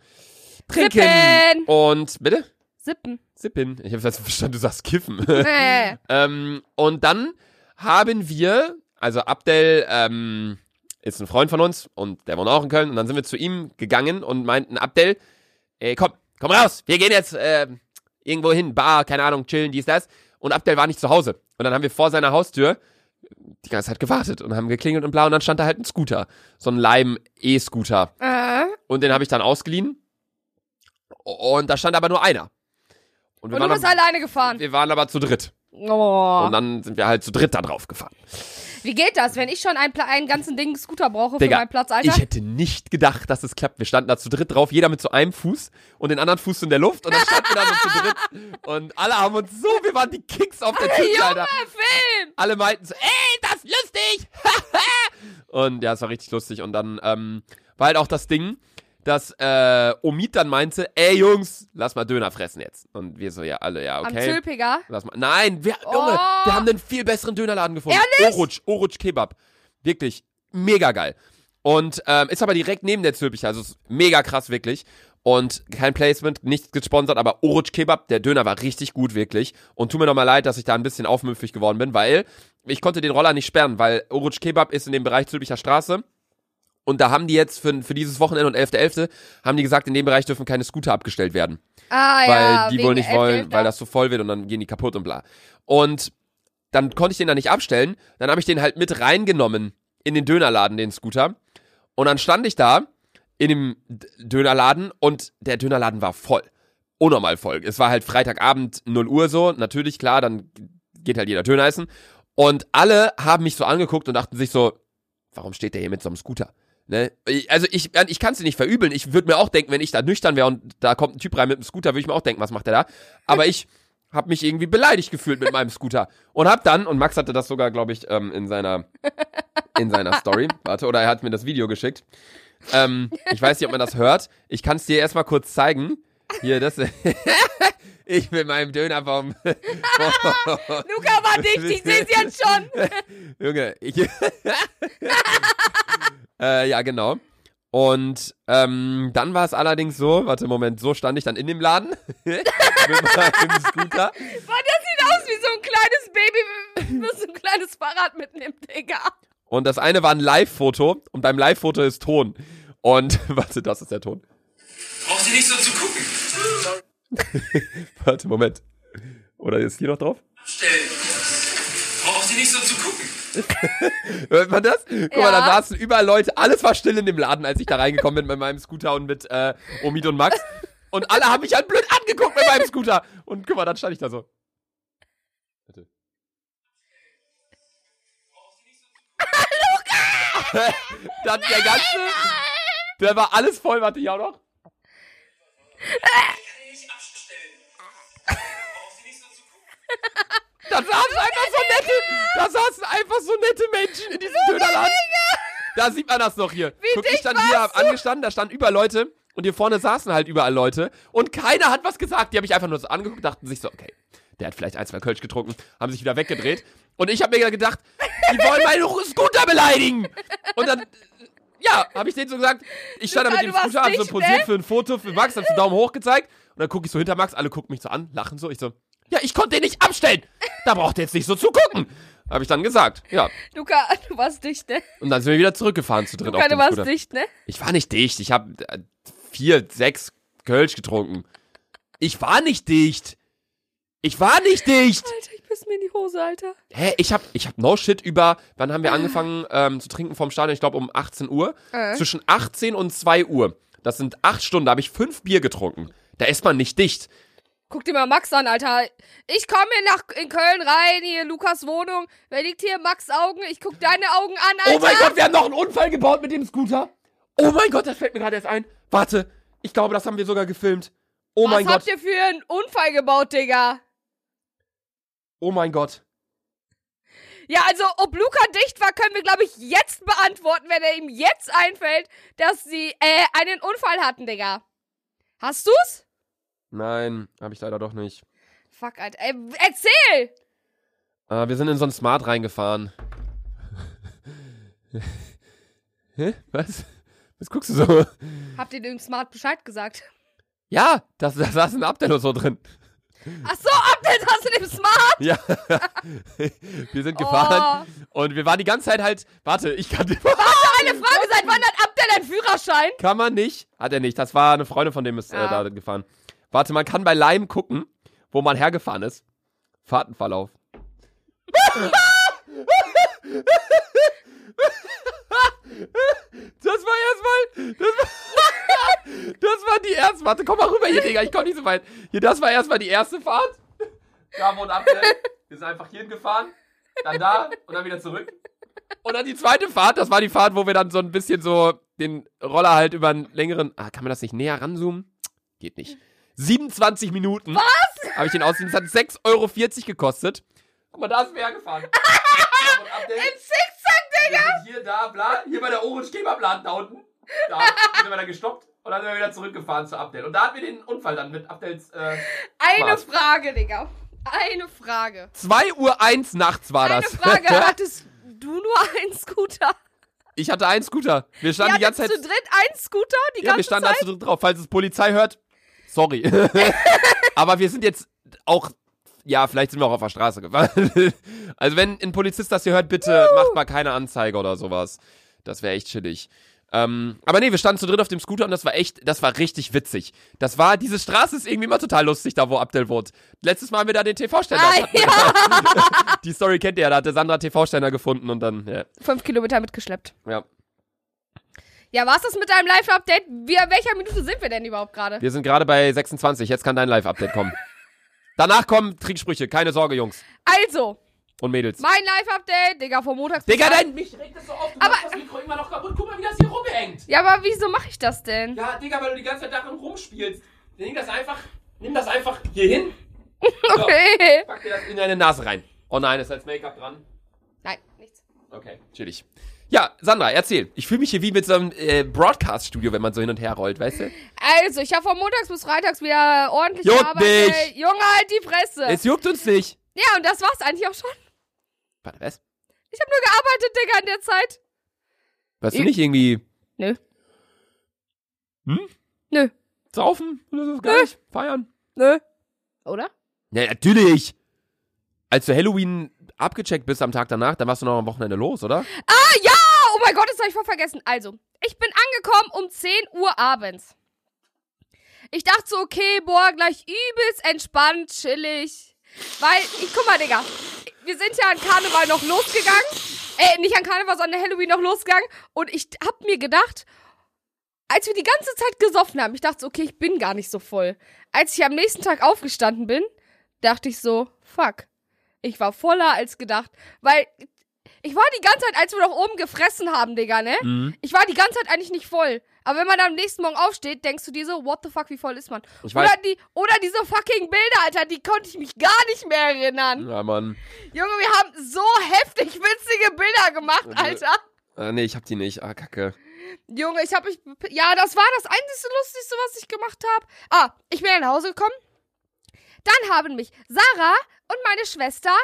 Trinken. Sippen. Und, bitte? Sippen. Sippen. Ich habe verstanden, du sagst kiffen. Nee. ähm, und dann haben wir, also Abdel ähm, ist ein Freund von uns und der wohnt auch in Köln. Und dann sind wir zu ihm gegangen und meinten, Abdel, ey, komm, komm raus. Wir gehen jetzt äh, irgendwo hin, Bar, keine Ahnung, chillen, dies, das. Und Abdel war nicht zu Hause. Und dann haben wir vor seiner Haustür die ganze Zeit gewartet und haben geklingelt und bla. Und dann stand da halt ein Scooter. So ein Leim-E-Scooter. Äh. Und den habe ich dann ausgeliehen. Und da stand aber nur einer. Und wir, Und du waren, bist aber, alleine gefahren. wir waren aber zu dritt. Oh. Und dann sind wir halt zu dritt da drauf gefahren. Wie geht das, wenn ich schon einen, einen ganzen Ding Scooter brauche für Digga, meinen Platz, Alter? Ich hätte nicht gedacht, dass es klappt. Wir standen da zu dritt drauf, jeder mit so einem Fuß und den anderen Fuß in der Luft und dann standen wir da so zu dritt. Und alle haben uns so, wir waren die Kicks auf der Tüte, Alter. Film! Alle meinten so, ey, das ist lustig. und ja, es war richtig lustig. Und dann ähm, war halt auch das Ding, dass äh, Omid dann meinte, ey Jungs, lass mal Döner fressen jetzt. Und wir so, ja, alle, ja, Am okay. Zülpiger. Lass mal. Nein, wir, Oh. Junge, wir haben einen viel besseren Dönerladen gefunden. Ehrlich? Oruc, Oruc Kebab. Wirklich mega geil. Und ähm, ist aber direkt neben der Zülpicher, also ist mega krass, wirklich. Und kein Placement, nichts gesponsert, aber Oruc Kebab, der Döner war richtig gut, wirklich. Und tut mir nochmal leid, dass ich da ein bisschen aufmüpfig geworden bin, weil ich konnte den Roller nicht sperren, weil Oruc Kebab ist in dem Bereich Zülpicher Straße. Und da haben die jetzt für, für dieses Wochenende und 11.11. haben die gesagt, in dem Bereich dürfen keine Scooter abgestellt werden Ah, weil ja. die wohl nicht 11.11. wollen, weil das so voll wird und dann gehen die kaputt und bla. Und dann konnte ich den da nicht abstellen. Dann habe ich den halt mit reingenommen in den Dönerladen, den Scooter. Und dann stand ich da in dem Dönerladen und der Dönerladen war voll. Unnormal voll. Es war halt Freitagabend 0 Uhr so. Natürlich, klar, dann geht halt jeder Döner essen. Und alle haben mich so angeguckt und dachten sich so, warum steht der hier mit so einem Scooter? Ne? Also ich, ich kann es dir nicht verübeln. Ich würde mir auch denken, wenn ich da nüchtern wäre und da kommt ein Typ rein mit einem Scooter, würde ich mir auch denken, was macht der da? Aber ich habe mich irgendwie beleidigt gefühlt mit meinem Scooter und hab dann und Max hatte das sogar, glaube ich, ähm, in seiner in seiner Story. Warte, oder er hat mir das Video geschickt. Ähm, ich weiß nicht, ob man das hört. Ich kann es dir erstmal kurz zeigen. Hier, das. ich mit meinem Döner vom. Luca war dicht, ich seh's jetzt schon. Junge, ich. Äh, ja, genau. Und ähm, dann war es allerdings so, warte, Moment, so stand ich dann in dem Laden mit meinem Scooter. Mann, das sieht aus wie so ein kleines Baby, was so ein kleines Fahrrad mitnimmt, Digga. Und das eine war ein Live-Foto und beim Live-Foto ist Ton. Und warte, das ist der Ton. Braucht ihr nicht so zu gucken. Warte, Moment. Oder ist hier noch drauf? Stellen. Braucht ihr nicht so zu gucken. Hört man das? Guck mal, Ja. da saßen überall Leute. Alles war still in dem Laden, als ich da reingekommen bin mit meinem Scooter und mit äh, Omid und Max. Und alle haben mich halt blöd angeguckt mit meinem Scooter. Und guck mal, dann stand ich da so. Warte. Luca! dann der ganze. Der war alles voll, warte, hier auch noch. Kann ich nicht abstellen. Braucht ihr nicht so zu gucken. Da saßen einfach so nette, da saßen einfach so nette Menschen in diesem Dönerladen. Da sieht man das noch hier. Guck, ich stand hier warst angestanden, da standen überall Leute und hier vorne saßen halt überall Leute und keiner hat was gesagt. Die haben mich einfach nur so angeguckt, dachten sich so, okay, der hat vielleicht ein, zwei Kölsch getrunken, haben sich wieder weggedreht. Und ich habe mir gedacht, die wollen meinen Scooter beleidigen. Und dann, ja, habe ich denen so gesagt, ich stand da mit dem Scooter, hab so posiert ne? für ein Foto für Max, hab so Daumen hoch gezeigt und dann gucke ich so hinter Max, alle gucken mich so an, lachen so, ich so, ja, ich konnte den nicht abstellen. Da braucht ihr jetzt nicht so zugucken. Habe ich dann gesagt, ja. Luca, du warst dicht, ne? Und dann sind wir wieder zurückgefahren zu dritt Luca, auf du warst Scooter. dicht, ne? Ich war nicht dicht, ich habe äh, vier, sechs Kölsch getrunken. Ich war nicht dicht. Ich war nicht dicht. Alter, ich piss mir in die Hose, Alter. Hä, ich hab, ich hab no shit über, wann haben wir angefangen ähm, zu trinken vom Stadion? Ich glaube um 18 Uhr. Äh. Zwischen 18 und 2 Uhr. Das sind acht Stunden, da habe ich fünf Bier getrunken. Da ist man nicht dicht. Guck dir mal Max an, Alter. Ich komme hier nach in Köln rein, hier Lukas Wohnung. Wer liegt hier? Max Augen. Ich guck deine Augen an, Alter. Oh mein Gott, wir haben noch einen Unfall gebaut mit dem Scooter. Oh mein Gott, das fällt mir gerade erst ein. Warte, ich glaube, das haben wir sogar gefilmt. Oh Was mein habt Gott. ihr für einen Unfall gebaut, Digga? Oh mein Gott. Ja, also, ob Luca dicht war, können wir, glaube ich, jetzt beantworten, wenn er ihm jetzt einfällt, dass sie, äh, einen Unfall hatten, Digga. Hast du's? Nein, habe ich leider doch nicht. Fuck, Alter. Ey, erzähl! Äh, wir sind in so ein Smart reingefahren. Hä? Was? Was guckst du so? Habt ihr dem Smart Bescheid gesagt? Ja, da, da saß ein Abdel so drin. Ach so, Update hast du dem Smart? Ja. wir sind gefahren Oh. und wir waren die ganze Zeit halt. Warte, ich kann. Eine Frage, seit wann hat Abdel einen Führerschein? Kann man nicht? Hat er nicht. Das war eine Freundin von dem ist äh, Ah. da gefahren. Warte, man kann bei Lime gucken, wo man hergefahren ist. Fahrtenverlauf. Das war erstmal. Das war, das war die erste. Warte, komm mal rüber hier, Digga. Ich komm nicht so weit. Hier, das war erstmal die erste Fahrt. Da wohnt Abdel. Wir sind einfach hierhin gefahren. Dann da und dann wieder zurück. Und dann die zweite Fahrt, das war die Fahrt, wo wir dann so ein bisschen so den Roller halt über einen längeren. Ah, kann man das nicht näher ranzoomen? Geht nicht. 27 Minuten. Was? Habe ich den ausgesehen. Das hat 6,40 Euro gekostet. Guck mal, da ist wer gefahren. Im Zickzack, Wir sind hier, da, bla. Hier bei der Orange Kebabladen da unten. Da sind wir dann gestoppt und dann sind wir wieder zurückgefahren zu Abdel. Und da hatten wir den Unfall dann mit Abdels. Äh, Eine Smart. Frage, Digga. Eine Frage. 2 Uhr 1 nachts war Eine das. Frage, hattest du nur einen Scooter? ich hatte einen Scooter. Wir standen die ganze Zeit. zu dritt einen Scooter die Ja, wir ganze standen Zeit? da zu dritt drauf. Falls es Polizei hört, sorry. Aber wir sind jetzt auch, ja, vielleicht sind wir auch auf der Straße gefahren. also wenn ein Polizist das hier hört, bitte macht mal keine Anzeige oder sowas. Das wäre echt chillig. Ähm, aber nee, wir standen zu dritt auf dem Scooter und das war echt, das war richtig witzig. Das war, diese Straße ist irgendwie immer total lustig, da wo Abdel wohnt. Letztes Mal haben wir da den TV-Ständer. Ah, ja. Die Story kennt ihr ja, da hat der Sandra TV-Ständer gefunden und dann, ja. Fünf Kilometer mitgeschleppt. ja. Ja, war's das mit deinem Live-Update? Wir, welcher Minute sind wir denn überhaupt gerade? Wir sind gerade bei 26, jetzt kann dein Live-Update kommen. Danach kommen Tricksprüche, keine Sorge, Jungs Also, und Mädels. mein Live-Update, Digga, vom Montags Digga, dein, mich regt das so auf, du Aber- das Mikro immer noch kaputt. Guck mal, wie das hier rumhängt. Ja, aber wieso mache ich das denn? Ja, Digga, weil du die ganze Zeit daran rumspielst. Nimm das einfach, nimm das einfach hier hin. So, Okay. pack dir das in deine Nase rein. Oh nein, ist als Make-up dran. Nein, nichts. Okay, chillig. Ja, Sandra, erzähl. Ich fühle mich hier wie mit so einem äh, Broadcast-Studio, wenn man so hin und her rollt, weißt du? Also, ich habe von Montags bis Freitags wieder ordentlich Juckt gearbeitet. nicht. Junge, halt die Fresse. Es juckt uns nicht. ja, und das war's eigentlich auch schon. Warte, was? Ich habe nur gearbeitet, Digga, in der Zeit. Weißt du Ich- nicht irgendwie Nö. Hm? Nö. saufen oder so? Gar Nö. nicht? Feiern? Nö. Oder? Ja, natürlich. Als du Halloween abgecheckt bist am Tag danach, dann warst du noch am Wochenende los, oder? Ah, ja! Oh mein Gott, das habe ich voll vergessen. Also, ich bin angekommen um 10 Uhr abends. Ich dachte so, okay, boah, gleich übelst entspannt, chillig. Weil, ich, guck mal, Digga, wir sind ja an Karneval noch losgegangen. Äh, nicht an Karneval, sondern Halloween noch losgegangen. Und ich hab mir gedacht, als wir die ganze Zeit gesoffen haben, ich dachte so, okay, ich bin gar nicht so voll. Als ich am nächsten Tag aufgestanden bin, dachte ich so, fuck. Ich war voller als gedacht. Weil ich war die ganze Zeit, als wir noch oben gefressen haben, Digga, ne? Mhm. Ich war die ganze Zeit eigentlich nicht voll. Aber wenn man am nächsten Morgen aufsteht, denkst du dir so, what the fuck, wie voll ist man? Ich weiß. Oder, die, oder diese fucking Bilder, Alter, die konnte ich mich gar nicht mehr erinnern. Ja, Mann. Junge, wir haben so heftig witzige Bilder gemacht, Ja. Alter. Äh, nee, ich hab die nicht. Ah, kacke. Junge, ich hab mich. Ja, das war das einzige Lustigste, was ich gemacht habe. Ah, ich bin nach Hause gekommen. Dann haben mich Sarah und meine Schwester,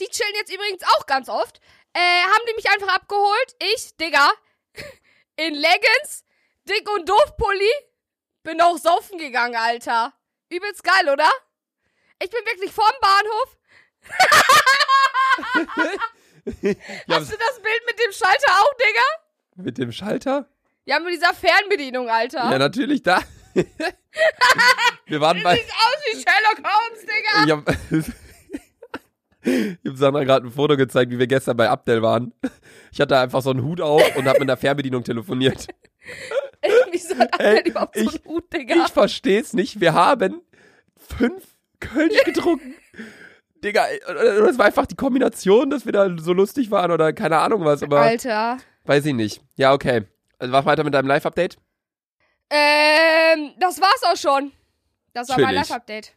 die chillen jetzt übrigens auch ganz oft, äh, haben die mich einfach abgeholt. Ich, Digga, in Leggings, dick und doof Pulli, bin auch saufen gegangen, Alter. Übelst geil, oder? Ich bin wirklich vorm Bahnhof. Ja, Hast du das Bild mit dem Schalter auch, Digga? mit dem Schalter? Ja, mit dieser Fernbedienung, Alter. Ja, natürlich, da. Wir waren bei. Sieht aus wie Sherlock Holmes, Digga. Hab, ich hab Sandra gerade ein Foto gezeigt, wie wir gestern bei Abdel waren. Ich hatte einfach so einen Hut auf und hab mit einer Fernbedienung telefoniert. Wieso hat Ey, Abdel überhaupt so ich- einen Hut, Digga? Ich versteh's nicht. Wir haben fünf Kölsch getrunken. Digga, das war einfach die Kombination, dass wir da so lustig waren oder keine Ahnung was, aber Alter. weiß ich nicht. Ja, okay. Also mach weiter mit deinem Live-Update. Ähm, das war's auch schon. Das war mein. Live-Update.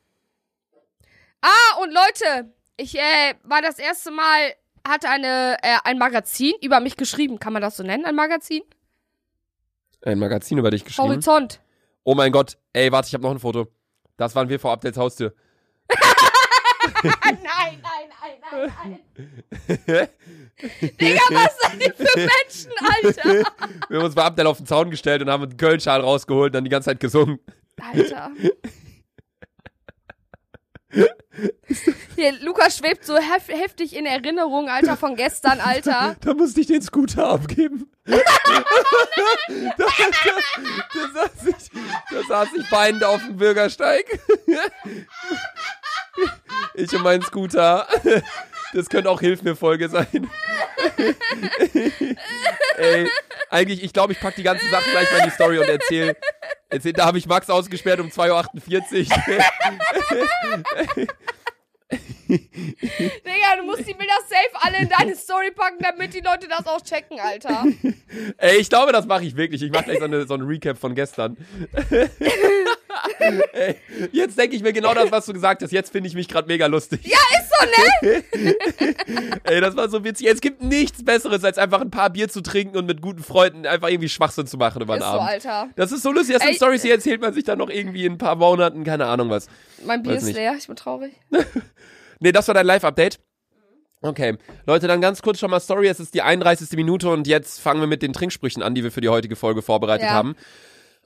Ah, und Leute, ich äh, war das erste Mal, hatte eine, äh, ein Magazin über mich geschrieben. Kann man das so nennen, ein Magazin? Ein Magazin über dich geschrieben. Horizont. Oh mein Gott. Ey, warte, ich habe noch ein Foto. Das waren wir vor Abdels Haustür. nein, nein, nein, nein, nein. Digga, was seid ihr für Menschen, Alter? Wir haben uns bei Abdel auf den Zaun gestellt und haben einen Kölnschal rausgeholt und dann die ganze Zeit gesungen. Alter. Hier, Lukas schwebt so hef heftig in Erinnerung, Alter, von gestern, Alter. Da musste ich den Scooter abgeben. da, da, da, saß ich, da saß ich weinend auf dem Bürgersteig. ich und mein Scooter. Das könnte auch Hilf mir Folge sein. Ey, eigentlich, ich glaube, ich pack die ganzen Sachen gleich mal in die Story und erzähl. erzähl da habe ich Max ausgesperrt um 2.48 Uhr. Digga, du musst die Bilder safe alle in deine Story packen, damit die Leute das auch checken, Alter. Ey, ich glaube, das mache ich wirklich. Ich mache gleich so eine, so ein Recap von gestern. Ey, jetzt denke ich mir genau das, was du gesagt hast. Jetzt finde ich mich gerade mega lustig. Ja, ist so, ne? Ey, das war so witzig. Es gibt nichts Besseres, als einfach ein paar Bier zu trinken und mit guten Freunden einfach irgendwie Schwachsinn zu machen über den Ist so, Abend. Alter. Das ist so lustig. Das sind. Stories, die erzählt man sich dann noch irgendwie in ein paar Monaten, keine Ahnung was. Mein Bier Weiß ist nicht. leer, ich bin traurig. Nee, das war dein Live-Update. Okay. Leute, dann ganz kurz schon mal Story. Es ist die 31. Minute und jetzt fangen wir mit den Trinksprüchen an, die wir für die heutige Folge vorbereitet Ja. haben.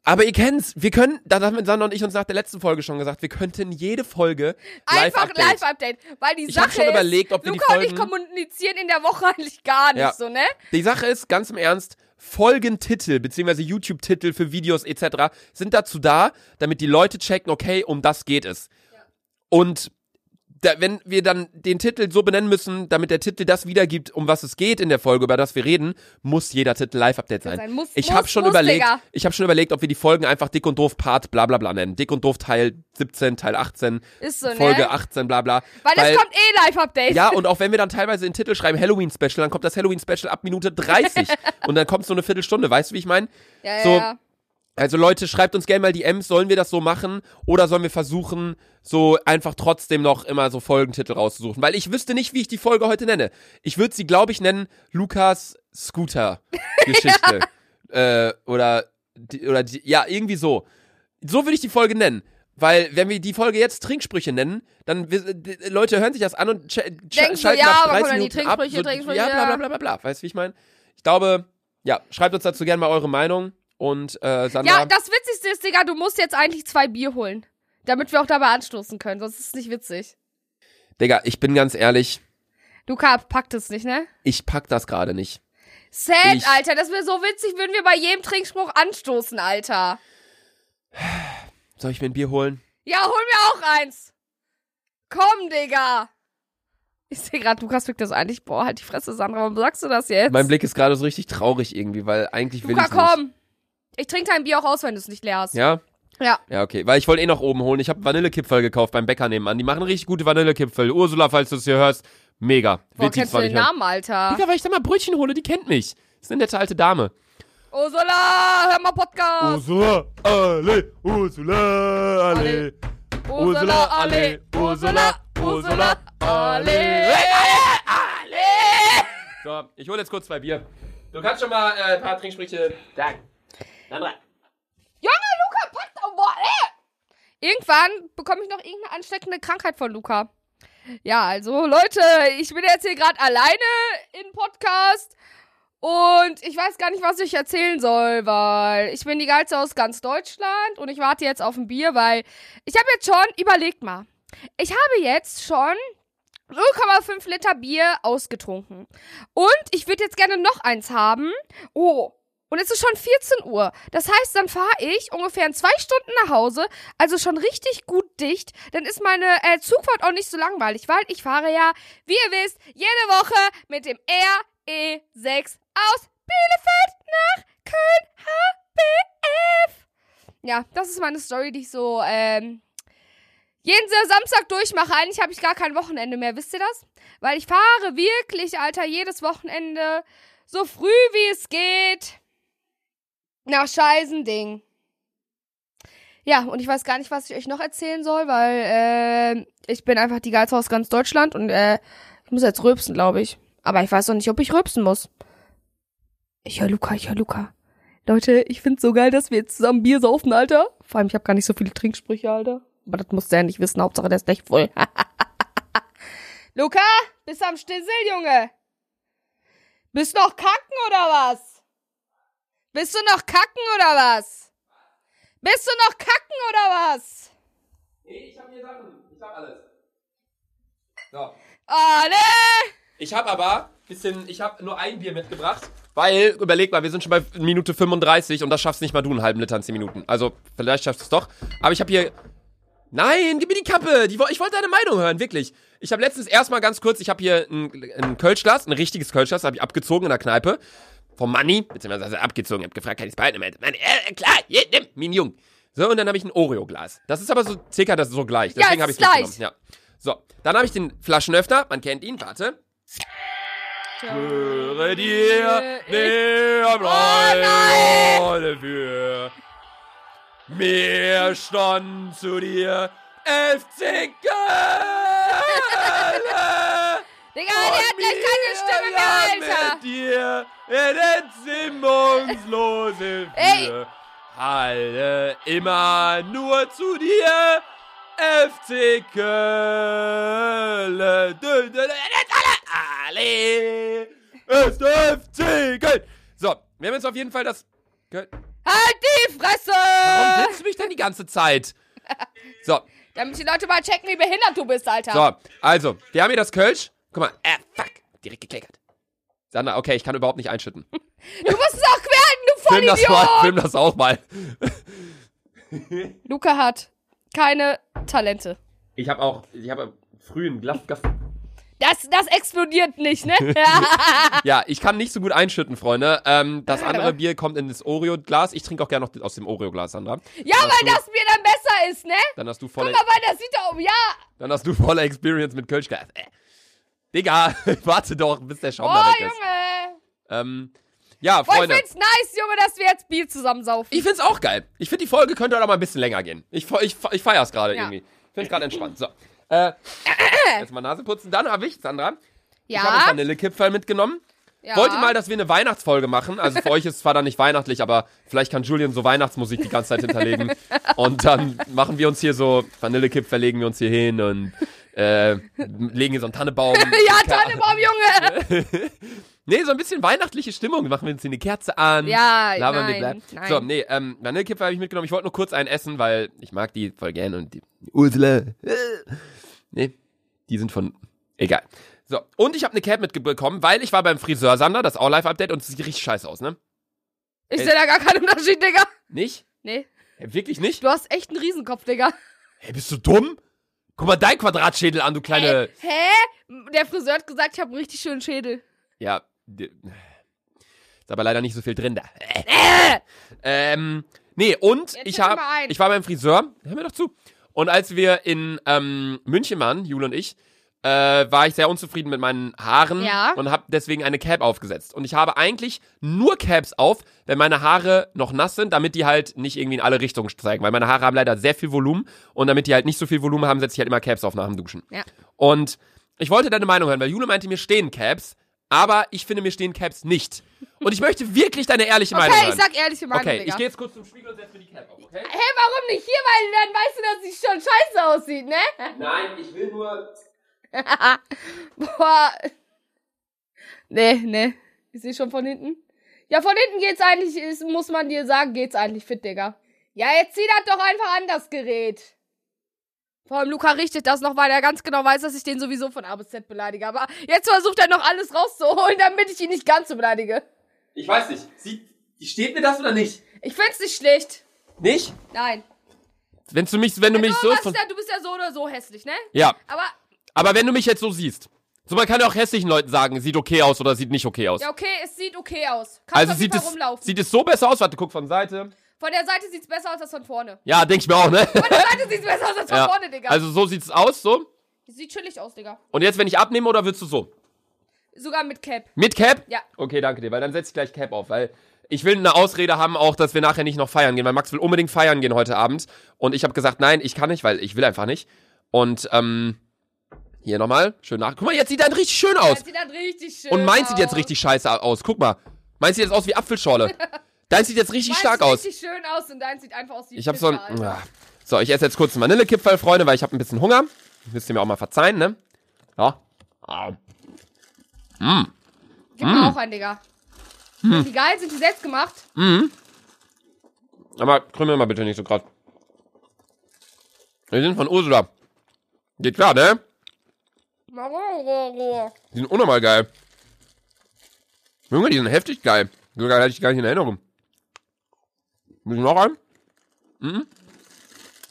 Aber ihr kennt's, wir können, da haben Sandra und ich uns nach der letzten Folge schon gesagt, wir könnten jede Folge Einfach Live-Update. Live-Update. Weil die Ich Sache schon ist, überlegt, ob wir die Luca und ich Folgen- kommunizieren in der Woche eigentlich gar nicht Ja. so, ne? Die Sache ist, ganz im Ernst, Folgentitel beziehungsweise YouTube-Titel für Videos etc. sind dazu da, damit die Leute checken, okay, um das geht es. Und da, wenn wir dann den Titel so benennen müssen, damit der Titel das wiedergibt, um was es geht in der Folge, über das wir reden, muss jeder Titel Live-Update sein. sein. Muss, ich habe schon muss, überlegt, Digga. ich habe schon überlegt, ob wir die Folgen einfach dick und doof Part bla bla bla nennen. Dick und doof Teil 17, Teil 18, Ist so, Folge ne? 18 bla bla. Weil, es kommt eh Live-Update. Ja, und auch wenn wir dann teilweise den Titel schreiben Halloween-Special, dann kommt das Halloween-Special ab Minute 30 und dann kommt so eine Viertelstunde, weißt du, wie ich meine? ja, ja. so- ja. Also Leute, schreibt uns gerne mal DMs, sollen wir das so machen oder sollen wir versuchen, so einfach trotzdem noch immer so Folgentitel rauszusuchen? Weil ich wüsste nicht, wie ich die Folge heute nenne. Ich würde sie, glaube ich, nennen Lukas Scooter-Geschichte. äh, oder, die, oder die, ja, irgendwie so. So würde ich die Folge nennen. Weil, wenn wir die Folge jetzt Trinksprüche nennen, dann, die Leute hören sich das an und sch sch Denken schalten ja, nach aber 30 kommen dann die Minuten ab. Trinksprüche, So, Trinksprüche, ja, bla, ja. bla, bla, bla, bla. Weißt du, wie ich meine? Ich glaube, ja, schreibt uns dazu gerne mal eure Meinung. Und, äh, Sandra. Ja, das Witzigste ist, Digga, du musst jetzt eigentlich zwei Bier holen. Damit wir auch dabei anstoßen können, sonst ist es nicht witzig. Digga, ich bin ganz ehrlich, Luca packt es nicht, ne? ich pack das gerade nicht. Sad, Ich- Alter, das wäre so witzig, würden wir bei jedem Trinkspruch anstoßen, Alter. Soll ich mir ein Bier holen? Ja, hol mir auch eins. Komm, Digga. Ich sehe gerade, Lukas wirkt das eigentlich. Boah, halt die Fresse, Sandra. Warum sagst du das jetzt? Mein Blick ist gerade so richtig traurig irgendwie, weil eigentlich will Luca, ich nicht. Ich trinke dein Bier auch aus, wenn du es nicht leer hast. Ja? Ja. Ja, okay. Weil ich wollte eh noch oben holen. Ich habe Vanillekipferl gekauft beim Bäcker nebenan. Die machen richtig gute Vanillekipferl. Ursula, falls du es hier hörst, mega. Boah, Wird kennst du den nicht hören. Namen, Alter? Digga, weil ich da mal Brötchen hole, die kennt mich. ist eine nette alte Dame. Ursula, hör mal Podcast. Ursula, alle, Ursula, alle. Ursula, alle. Ursula, Ursula, alle. So, ich hole jetzt kurz zwei Bier. Du kannst schon mal äh, ein paar Trinksprüche sagen. Sandra. Junge, Luca, packt auf. Boah, ey. Irgendwann bekomme ich noch irgendeine ansteckende Krankheit von Luca. Ja, also Leute, ich bin jetzt hier gerade alleine im Podcast und ich weiß gar nicht, was ich erzählen soll, weil ich bin die Geilste aus ganz Deutschland und ich warte jetzt auf ein Bier, weil ich habe jetzt schon, überlegt mal, ich habe jetzt schon 0,5 Liter Bier ausgetrunken und ich würde jetzt gerne noch eins haben. Oh, und es ist schon 14 Uhr. Das heißt, dann fahre ich ungefähr in zwei Stunden nach Hause, also schon richtig gut dicht. Dann ist meine äh, Zugfahrt auch nicht so langweilig, weil ich fahre ja, wie ihr wisst, jede Woche mit dem RE6 aus Bielefeld nach Köln HBF. Ja, das ist meine Story, die ich so ähm, jeden Samstag durchmache. Eigentlich habe ich gar kein Wochenende mehr, wisst ihr das? Weil ich fahre wirklich, Alter, jedes Wochenende so früh wie es geht nach Scheißending. Ja, und ich weiß gar nicht, was ich euch noch erzählen soll, weil äh, ich bin einfach die Geilste aus ganz Deutschland und äh, ich muss jetzt rülpsen, glaube ich. Aber ich weiß noch nicht, ob ich rülpsen muss. Ich höre Luca, ich höre Luca. Leute, ich find's so geil, dass wir jetzt zusammen Bier saufen, Alter. Vor allem, ich habe gar nicht so viele Trinksprüche, Alter. Aber das musst du ja nicht wissen, Hauptsache der ist echt voll. Luca, bist am Stissel, Junge? Bist noch kacken oder was? Bist du noch kacken oder was? Bist du noch kacken oder was? Nee, ich hab hier Sachen. Ich hab alles. So. Ah, ne? Ich habe aber bisschen, ich habe nur ein Bier mitgebracht, weil, überleg mal, wir sind schon bei Minute 35 und das schaffst nicht mal du einen halben Liter in 10 Minuten. Also, vielleicht schaffst du es doch. Aber ich habe hier. Nein, gib mir die Kappe! Die, ich wollte deine Meinung hören, wirklich. Ich habe letztens erstmal ganz kurz, ich habe hier ein, ein Kölschglas, ein richtiges Kölschglas, habe ich abgezogen in der Kneipe. Vom Money, beziehungsweise abgezogen, hab gefragt, kann ich es behalten? Er meinte, äh, klar, hier, nimm, mein Jung. So, und dann habe ich ein Oreo-Glas. Das ist aber so circa das ist so gleich. Ja, Deswegen es habe ich gleich. mitgenommen. Ja. So, dann habe ich den Flaschenöffner, man kennt ihn, warte. Höre dir der Freude für mehr Stand zu dir, FC Köln! Digga, der hat gleich keine Stimme mehr, Alter. Mit dir in den Simmungslose Ey. Halle immer nur zu dir, FC Köln! Alle! Alle! Ist FC Köln! So, wir haben jetzt auf jeden Fall das... Köln- Halt die Fresse! Warum sitzt du mich denn die ganze Zeit? So, Damit die Leute mal checken, wie behindert du bist, Alter. so, also, wir haben hier das Kölsch. Guck mal, äh, fuck, direkt gekleckert. Sandra, okay, ich kann überhaupt nicht einschütten. Du musst es auch querhalten, du Film das mal, Vollidiot! film das auch mal. Luca hat keine Talente. Ich habe auch, ich habe früh einen Glaff, Glaff. Das, das explodiert nicht, ne? Ja, ich kann nicht so gut einschütten, Freunde. Ähm, das andere Bier kommt in das Oreo-Glas. Ich trinke auch gerne noch aus dem Oreo-Glas, Sandra. ja, Hast weil du- das Bier dann besser ist, ne? Dann hast du Guck volle, mal, weil das sieht doch, ja. dann hast du volle Experience mit Kölschglas. Äh. Digga, warte doch, bis der Schaum da Oh, weg ist. Junge. Ähm, ja, Boah, ich Freunde. find's nice, Junge, dass wir jetzt Bier zusammensaufen. Ich find's auch geil. Ich finde, die Folge könnte auch mal ein bisschen länger gehen. Ich, ich, ich feier's gerade Ja. irgendwie. Ich find's gerade entspannt. So. Äh, jetzt mal Nase putzen. Dann habe ich, Sandra, ich habe einen ja, Vanillekipferl mitgenommen. ja. Wollte mal, dass wir eine Weihnachtsfolge machen. Also für euch ist es zwar dann nicht weihnachtlich, aber vielleicht kann Julian so Weihnachtsmusik die ganze Zeit hinterlegen. Und dann machen wir uns hier so, Vanillekipferl legen wir uns hier hin und äh, legen hier so einen Tannebaum. Ja, Tannenbaum, Junge. Nee, so ein bisschen weihnachtliche Stimmung. Machen wir uns hier eine Kerze an. Ja, labern nein, nein. So, nee, ähm, Vanillekipferl habe ich mitgenommen. Ich wollte nur kurz einen essen, weil ich mag die voll gern und die Ursula. Nee, die sind von. Egal. So, und ich habe eine Cap mitbekommen, weil ich war beim Friseur Sander, das ist auch Live-Update und es sieht richtig scheiße aus, ne? Ich sehe da gar keinen Unterschied, Digga. Nicht? Nee, Hey, wirklich nicht? du hast echt einen Riesenkopf, Digga. Hey, bist du dumm? Guck mal dein Quadratschädel an, du kleine. Hä? Hä? Der Friseur hat gesagt, ich habe einen richtig schönen Schädel. Ja. Ist aber leider nicht so viel drin da. ähm, nee, und Jetzt ich hab, ich war beim Friseur, hör mir doch zu. Und als wir in ähm, München waren, Jule und ich, äh, war ich sehr unzufrieden mit meinen Haaren Ja. und habe deswegen eine Cap aufgesetzt. Und ich habe eigentlich nur Caps auf, wenn meine Haare noch nass sind, damit die halt nicht irgendwie in alle Richtungen zeigen. Weil meine Haare haben leider sehr viel Volumen und damit die halt nicht so viel Volumen haben, setze ich halt immer Caps auf nach dem Duschen. Ja. Und ich wollte deine Meinung hören, weil Jule meinte, mir stehen Caps, aber ich finde, mir stehen Caps nicht. Und ich möchte wirklich deine ehrliche Meinung Okay, hören. ich sag ehrliche Meinung, okay, Digga. ich gehe jetzt kurz zum Spiegel und setze mir die Cap auf, okay? Hä, warum nicht hier? Weil dann weißt du, dass sie schon scheiße aussieht, ne? Nein, ich will nur. Boah. Nee, nee. Ich sehe schon von hinten. Ja, von hinten geht's eigentlich, ist, muss man dir sagen, geht's eigentlich fit, Digga. Ja, jetzt zieh das doch einfach an, das Gerät. Vor allem Luca richtet das noch, weil er ganz genau weiß, dass ich den sowieso von A bis Z beleidige. Aber jetzt versucht er noch alles rauszuholen, damit ich ihn nicht ganz so beleidige. Ich weiß nicht. Sieht, steht mir das oder nicht? Ich find's nicht schlecht. Nicht? Nein. Wenn du mich, wenn du mich Also, so. ist da, du bist ja so oder so hässlich, ne? Ja, Aber, aber wenn du mich jetzt so siehst. So, man kann ja auch hässlichen Leuten sagen, sieht okay aus oder sieht nicht okay aus. ja, okay, es sieht okay aus. Kannst also sieht es, rumlaufen. sieht es so besser aus? Warte, guck von Seite. Von der Seite sieht's besser aus als von vorne. Ja, denk ich mir auch, ne? Von der Seite sieht's besser aus als von Ja. vorne, Digga. Also so sieht's aus, so. Sieht chillig aus, Digga. Und jetzt, wenn ich abnehme, oder willst du so? Sogar mit Cap. Mit Cap? Ja. Okay, danke dir, weil dann setze ich gleich Cap auf, weil ich will eine Ausrede haben auch, dass wir nachher nicht noch feiern gehen, weil Max will unbedingt feiern gehen heute Abend. Und ich habe gesagt, nein, ich kann nicht, weil ich will einfach nicht. Und, ähm, hier nochmal, schön nach. Guck mal, jetzt sieht er richtig schön aus. Das sieht dann richtig schön Und meins sieht jetzt richtig scheiße aus. Guck mal. Meins sieht jetzt aus wie Apfelschorle. Deins sieht jetzt richtig Meins stark sieht aus. richtig schön aus und deins sieht einfach aus wie Ich habe so ein. Alter. Ah. So, ich esse jetzt kurz einen Vanillekipferl, Freunde, weil ich habe ein bisschen Hunger. Müsst ihr mir auch mal verzeihen, ne? Ja. Ah. Mm. Gib mir auch einen, Digga. Sind die geil? Sind die selbst gemacht? Aber krümel mal bitte nicht so krass. Wir sind von Ursula. Geht klar, ne? Die sind unnormal geil. Junge, die sind heftig geil. So geil hatte ich gar nicht in Erinnerung. Müssen noch einen?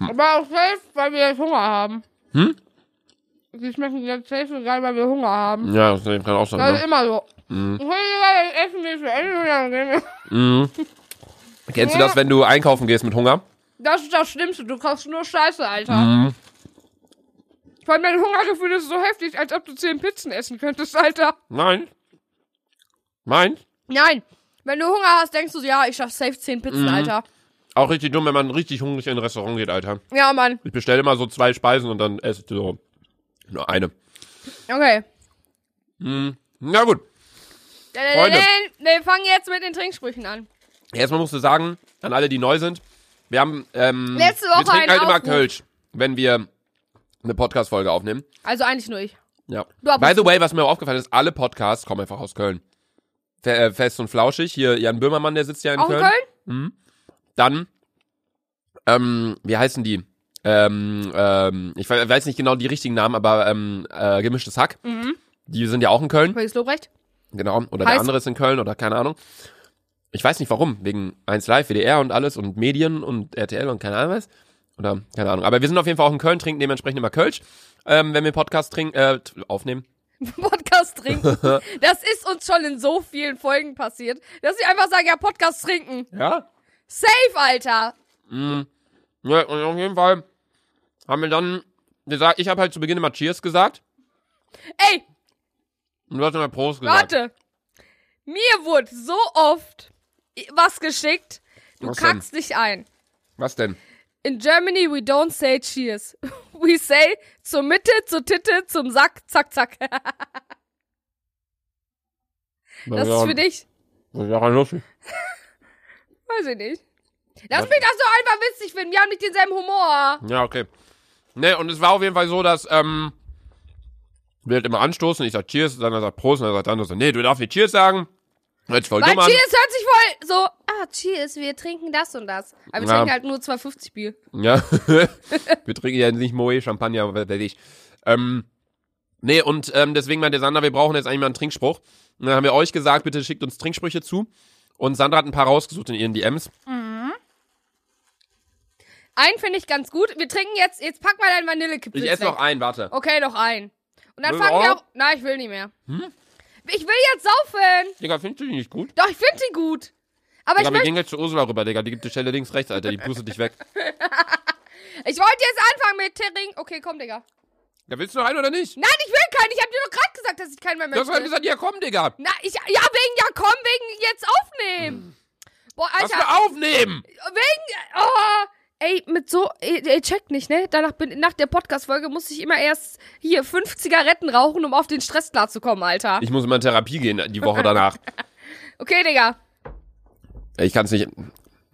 Aber auch safe, weil wir jetzt Hunger haben. Hm? Die schmecken jetzt safe so geil, weil wir Hunger haben. Ja, das kann auch sein. Das ist Ne? immer so. Ich will lieber das Essen nicht zu Ende und dann gehen wir. Mhm. Kennst du das, wenn du einkaufen gehst mit Hunger? Das ist das Schlimmste. Du kaufst nur Scheiße, Alter. Mhm. Allem dein Hungergefühl ist so heftig, als ob du zehn Pizzen essen könntest, Alter. Nein. Nein. Nein. Wenn du Hunger hast, denkst du, so, ja, ich schaff safe zehn Pizzen, Mhm. Alter. Auch richtig dumm, wenn man richtig hungrig in ein Restaurant geht, Alter. Ja, Mann. Ich bestelle immer so zwei Speisen und dann esse ich so nur eine. Okay. Na gut. Freunde. Wir fangen jetzt mit den Trinksprüchen an. Erstmal musst du sagen, an alle, die neu sind, wir haben, ähm, Letzte wir Woche trinken einen halt immer Aufruf. Kölsch, wenn wir eine Podcast-Folge aufnehmen. Also eigentlich nur ich. Ja. Du By the way, was mir auch aufgefallen ist, alle Podcasts kommen einfach aus Köln. Fe äh, Fest und flauschig, hier Jan Böhmermann, der sitzt ja in Auch in Köln. Köln? Dann, ähm, wie heißen die? Ähm, ähm, ich we- weiß nicht genau die richtigen Namen, aber ähm, äh, gemischtes Hack. Mhm. Die sind ja auch in Köln, Felix Lobrecht? genau. Oder Heißt- der andere ist in Köln oder keine Ahnung. Ich weiß nicht warum, wegen 1 Live, WDR und alles und Medien und RTL und keine Ahnung was. Oder keine Ahnung. Aber wir sind auf jeden Fall auch in Köln, trinken dementsprechend immer Kölsch, ähm, wenn wir Podcast trinken, äh, aufnehmen. Podcast trinken. das ist uns schon in so vielen Folgen passiert, dass sie einfach sagen, ja, Podcast trinken. Ja? Safe, Alter. Ja, und auf jeden Fall haben wir dann gesagt, ich habe halt zu Beginn immer Cheers gesagt Ey, und du hast immer Prost gesagt. warte. Mir wurde so oft was geschickt. Du Was denn? kackst dich ein. Was denn? In Germany we don't say cheers. We say zur Mitte, zur Titte, zum Sack, zack, zack. Das ist für dich. Das ist ganz lustig. Weiß ich nicht. Lass mich das doch einfach witzig finden. Wir haben nicht denselben Humor. Ja, okay. Ne, und es war auf jeden Fall so, dass, ähm, wir halt immer anstoßen, ich sag Cheers, dann er sagt Prost, und dann sagt der andere so, nee, du darfst nicht Cheers sagen. Hört sich voll Weil dumm an. Cheers hört sich voll so, ah, Cheers, wir trinken das und das. Aber wir Ja. trinken halt nur 250 Bier. Ja. wir trinken ja nicht Moe, Champagner, aber weiß ich. Ähm, nee, und ähm, deswegen meinte Sandra, wir brauchen jetzt eigentlich mal einen Trinkspruch. Und dann haben wir euch gesagt, bitte schickt uns Trinksprüche zu. Und Sandra hat ein paar rausgesucht in ihren DMs. Einen finde ich ganz gut. Wir trinken jetzt, jetzt pack mal dein Vanillekipfel. Ich esse noch einen, warte. Okay, noch einen. Und dann Will fangen wir auch? auch. Nein, ich will nicht mehr. Ich will jetzt saufen. Digga, findest du die nicht gut? Doch, ich finde die gut. Aber Digga, ich, wir gehen jetzt zu Ursula rüber, Digga. Die gibt die Stelle links, rechts, Alter. Die pustet dich weg. ich wollte jetzt anfangen mit Tering. Okay, komm, Digga. Ja, willst du noch einen oder nicht? Nein, ich will keinen. Ich habe dir doch gerade gesagt, dass ich keinen mehr Du möchte. hast gerade gesagt, ja komm, Digga. Na, ich, ja, wegen, ja, komm, wegen jetzt aufnehmen. Boah, Was Alter. für aufnehmen? Wegen, oh, ey, mit so, ey, ey checkt nicht, ne? Danach bin, nach der Podcast-Folge musste ich immer erst hier fünf Zigaretten rauchen, um auf den Stress klarzukommen, Alter. Ich muss immer in Therapie gehen, die Woche danach. Okay, Digga. ich kann es nicht.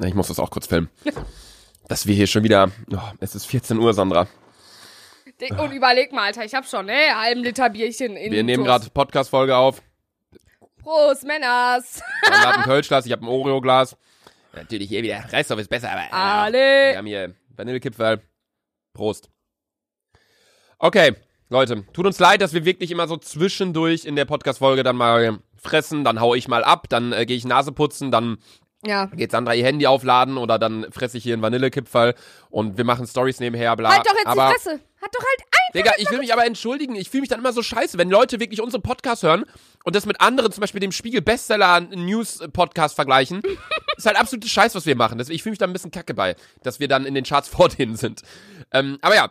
Ich muss das auch kurz filmen. Dass wir hier schon wieder. Oh, es ist 14 Uhr, Sandra. Und überleg mal, Alter, ich hab schon, ne? Halben Liter Bierchen in Wir nehmen gerade Podcast-Folge auf. Prost, Männers. Sandra hat ein Kölschglas, ich habe ein Oreo-Glas. Natürlich hier wieder. Reisdorf ist besser, aber. äh, Alle. Wir haben hier Vanillekipferl. Prost. Okay, Leute, tut uns leid, dass wir wirklich immer so zwischendurch in der Podcast-Folge dann mal fressen, dann hau ich mal ab, dann äh, gehe ich Nase putzen, dann Ja. geht Sandra ihr Handy aufladen oder dann fresse ich hier einen Vanillekipferl und wir machen Stories nebenher, bla. Halt doch jetzt aber, die Fresse. Hat doch halt ein. Digga, ich will mich aber entschuldigen, ich fühle mich dann immer so scheiße, wenn Leute wirklich unseren Podcast hören und das mit anderen, zum Beispiel dem Spiegel Bestseller News Podcast vergleichen. Ist halt absolute Scheiß, was wir machen. Ich fühle mich da ein bisschen kacke bei, dass wir dann in den Charts vor denen sind. Ähm, aber ja,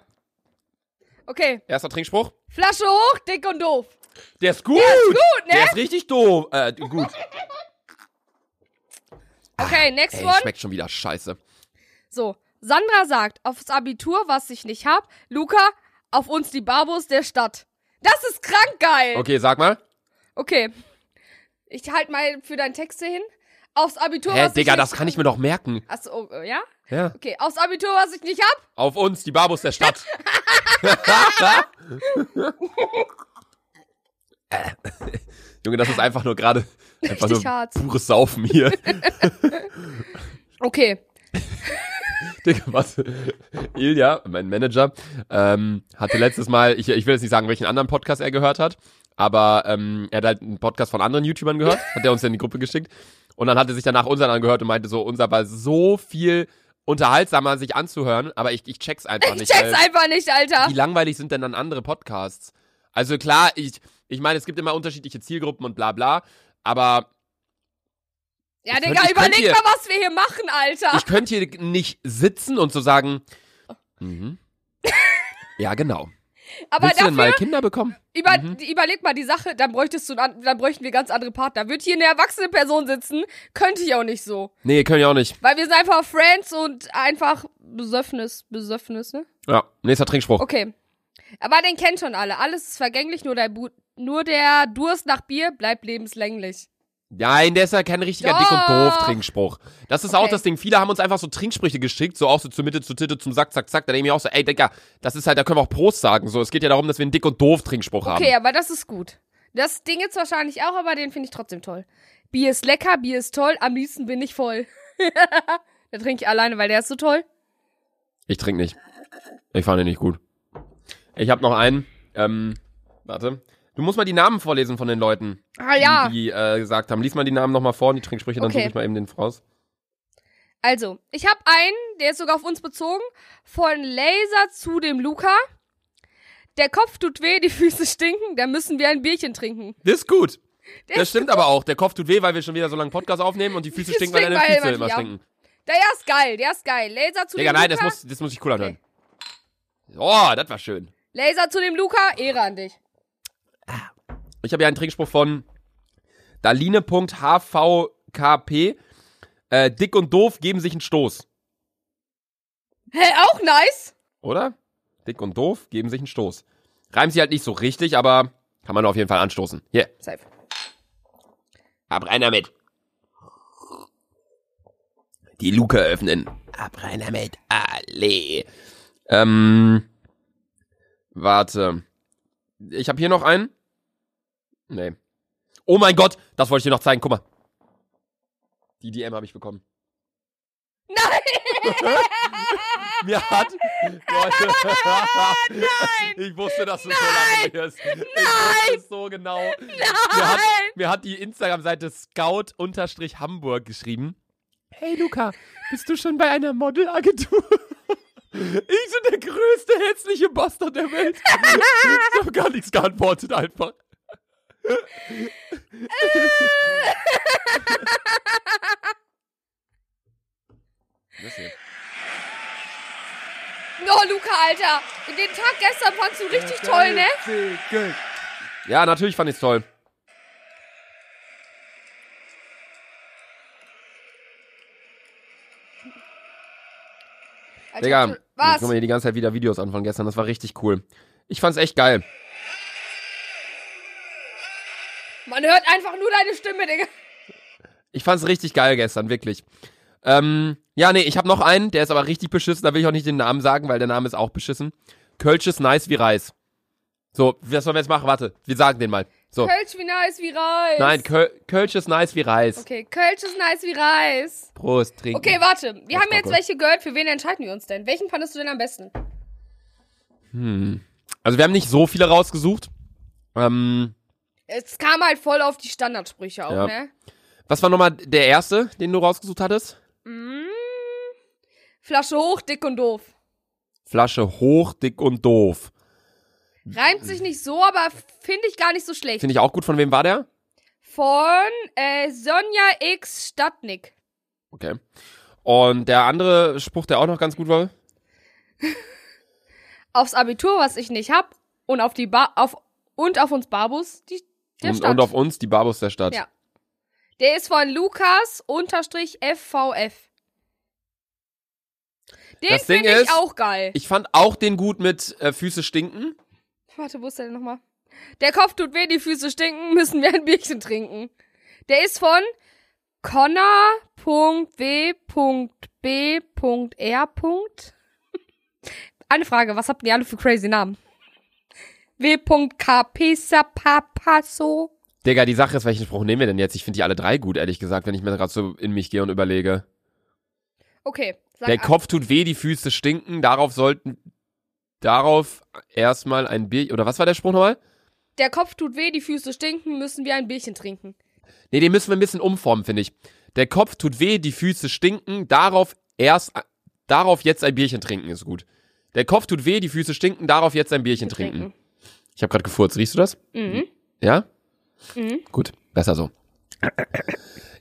Okay. erster Trinkspruch. Flasche hoch, dick und doof. Der ist gut. ist gut, ne? Der ist richtig doof. Äh, gut. Okay, next Ey, one. schmeckt schon wieder scheiße. So, Sandra sagt, aufs Abitur, was ich nicht hab. Luca, auf uns die Babos der Stadt. Das ist krank geil. Okay, sag mal. Okay. Ich halt mal für deinen Text hier hin. Aufs Abitur, Hä, was Digga, ich das nicht... kann ich mir doch merken. Achso, oh, äh, ja? Ja. Okay, aufs Abitur, was ich nicht hab. Auf uns, die Babos der Stadt. Junge, das ist einfach nur gerade einfach nur Richtig hart. pures Saufen hier. Okay. Digga, was? Ilja, mein Manager, ähm, hatte letztes Mal, ich, ich will jetzt nicht sagen, welchen anderen Podcast er gehört hat, aber ähm, er hat halt einen Podcast von anderen YouTubern gehört, hat er uns in die Gruppe geschickt. Und dann hat er sich danach unseren angehört und meinte so, unser war so viel unterhaltsamer, sich anzuhören, aber ich, ich check's einfach Ich nicht. check's weil- einfach nicht, Alter. wie langweilig sind denn dann andere Podcasts? Also klar, ich, ich meine, es gibt immer unterschiedliche Zielgruppen und bla bla, aber Ja, Ich Digga, könnt- ich könnt überleg hier- mal, was wir hier machen, Alter. ich könnte hier nicht sitzen und so sagen, mhm. ja genau. Aber Willst du denn dafür, mal Kinder bekommen? über, Mhm. überleg mal die Sache, dann bräuchtest du, an- dann bräuchten wir ganz andere Partner. Wird hier eine erwachsene Person sitzen, könnte ich auch nicht so. Nee, können ja auch nicht. Weil wir sind einfach Friends und einfach Besöffnis, Besöffnis, ne? Ja, nächster Trinkspruch. Okay. Aber den kennen schon alle. Alles ist vergänglich, nur der, Bu nur der Durst nach Bier bleibt lebenslänglich. Nein, der ist ja kein richtiger Doch. Dick- und Doof-Trinkspruch. Das ist auch Okay. das Ding. Viele haben uns einfach so Trinksprüche geschickt, so auch so zur Mitte, zur Titte, zum Sack, zack, zack. Da denke ich mir auch so, ey, Digga, das ist halt, da können wir auch Prost sagen. So, es geht ja darum, dass wir einen Dick- und Doof-Trinkspruch haben. Okay, aber das ist gut. Das Ding jetzt wahrscheinlich auch, aber den finde ich trotzdem toll. Bier ist lecker, Bier ist toll, am liebsten bin ich voll. da trinke ich alleine, weil der ist so toll. Ich trinke nicht. Ich fand ihn nicht gut. Ich habe noch einen. Ähm, warte. Du musst mal die Namen vorlesen von den Leuten, Ah ja. die, die äh, gesagt haben. Lies mal die Namen nochmal vor und die Trinksprüche, dann Okay. suche ich mal eben den voraus. Also, ich habe einen, der ist sogar auf uns bezogen, von Laser zu dem Luca. Der Kopf tut weh, die Füße stinken, da müssen wir ein Bierchen trinken. Das ist gut. Das ist stimmt aber auch. Der Kopf tut weh, weil wir schon wieder so lange Podcast aufnehmen und die Füße stinken, weil deine Füße immer stinken. Der ist geil, der ist geil. Laser zu Digga, dem nein, Luca. das muss, das muss ich cool anhören. Oh, das war schön. Laser zu dem Luca, Ehre an dich. Ich habe ja einen Trinkspruch von Daline.hvkp. Äh, dick und doof geben sich einen Stoß. Hä, auch nice? Oder? Dick und doof geben sich einen Stoß. Reimt sie halt nicht so richtig, aber kann man auf jeden Fall anstoßen. Hier, Safe. ab rein damit. Die Luke öffnen. Ab rein damit. Alle. Ähm. Warte. Ich habe hier noch einen. Nee. Oh mein Gott, das wollte ich dir noch zeigen. Guck mal. Die DM habe ich bekommen. Nein! Mir hat. Leute. Ich wusste, dass du so lange wirst. Ich wusste es so genau. Mir hat, mir hat die Instagram-Seite Scout-Hamburg geschrieben. Hey Luca, bist du schon bei einer Modelagentur? Ich bin der größte hässliche Bastard der Welt. Ich habe gar nichts geantwortet einfach. Hier. Oh, Luca, Alter. Den Tag gestern fandst du richtig toll, ne? Ja, natürlich fand ich's toll. Digga, jetzt was? wir hier die ganze Zeit wieder Videos an von gestern. Das war richtig cool. Ich fand's echt geil. Man hört einfach nur deine Stimme, Digga. Ich fand's richtig geil gestern, wirklich. Ähm, ja, nee, ich habe noch einen, der ist aber richtig beschissen. Da will ich auch nicht den Namen sagen, weil der Name ist auch beschissen. Kölsch ist nice wie Reis. So, was sollen wir jetzt machen? Warte, wir sagen den mal. So. Kölsch wie nice wie Reis. Nein, Köl Kölsch ist nice wie Reis. Okay, Kölsch ist nice wie Reis. Prost, trinken. Okay, warte. Wir haben jetzt gut. welche gehört. Für wen entscheiden wir uns denn? Welchen fandest du denn am besten? Also wir haben nicht so viele rausgesucht. Ähm, Es kam halt voll auf die Standardsprüche auch, Ja. ne? was war nochmal der erste, den du rausgesucht hattest? Mm. Flasche hoch, dick und doof. Flasche hoch, dick und doof. Reimt sich nicht so, aber finde ich gar nicht so schlecht. Finde ich auch gut. Von wem war der? Von äh, Sonja X Stadtnick. Okay. Und der andere Spruch, der auch noch ganz gut war? Aufs Abitur, was ich nicht hab, und auf die ba auf und auf uns Babus, die der Und, Stadt. und auf uns, die Babus der Stadt. Ja. Der ist von Lukas unterstrich FVF. Den Das Ding ich ist- auch geil. Ich fand auch den gut mit äh, Füße stinken. Warte, wo ist der denn nochmal? Der Kopf tut weh, die Füße stinken, müssen wir ein Bierchen trinken. Der ist von Connor.w.b.r. Eine Frage, was habt ihr alle für crazy Namen? W.kpsapapasso. Digga, die Sache ist, welchen Spruch nehmen wir denn jetzt? Ich finde die alle drei gut, ehrlich gesagt, wenn ich mir gerade so in mich gehe und überlege. Okay, sag Der an. Kopf tut weh, die Füße stinken, darauf sollten, darauf erstmal ein Bier, oder was war der Spruch nochmal? Der Kopf tut weh, die Füße stinken, müssen wir ein Bierchen trinken. Nee, den müssen wir ein bisschen umformen, finde ich. Der Kopf tut weh, die Füße stinken, darauf erst, darauf jetzt ein Bierchen trinken ist gut. Der Kopf tut weh, die Füße stinken, darauf jetzt ein Bierchen trinken. Ich habe gerade gefurzt, riechst du das? Mhm. Ja? Mhm. Gut, besser so.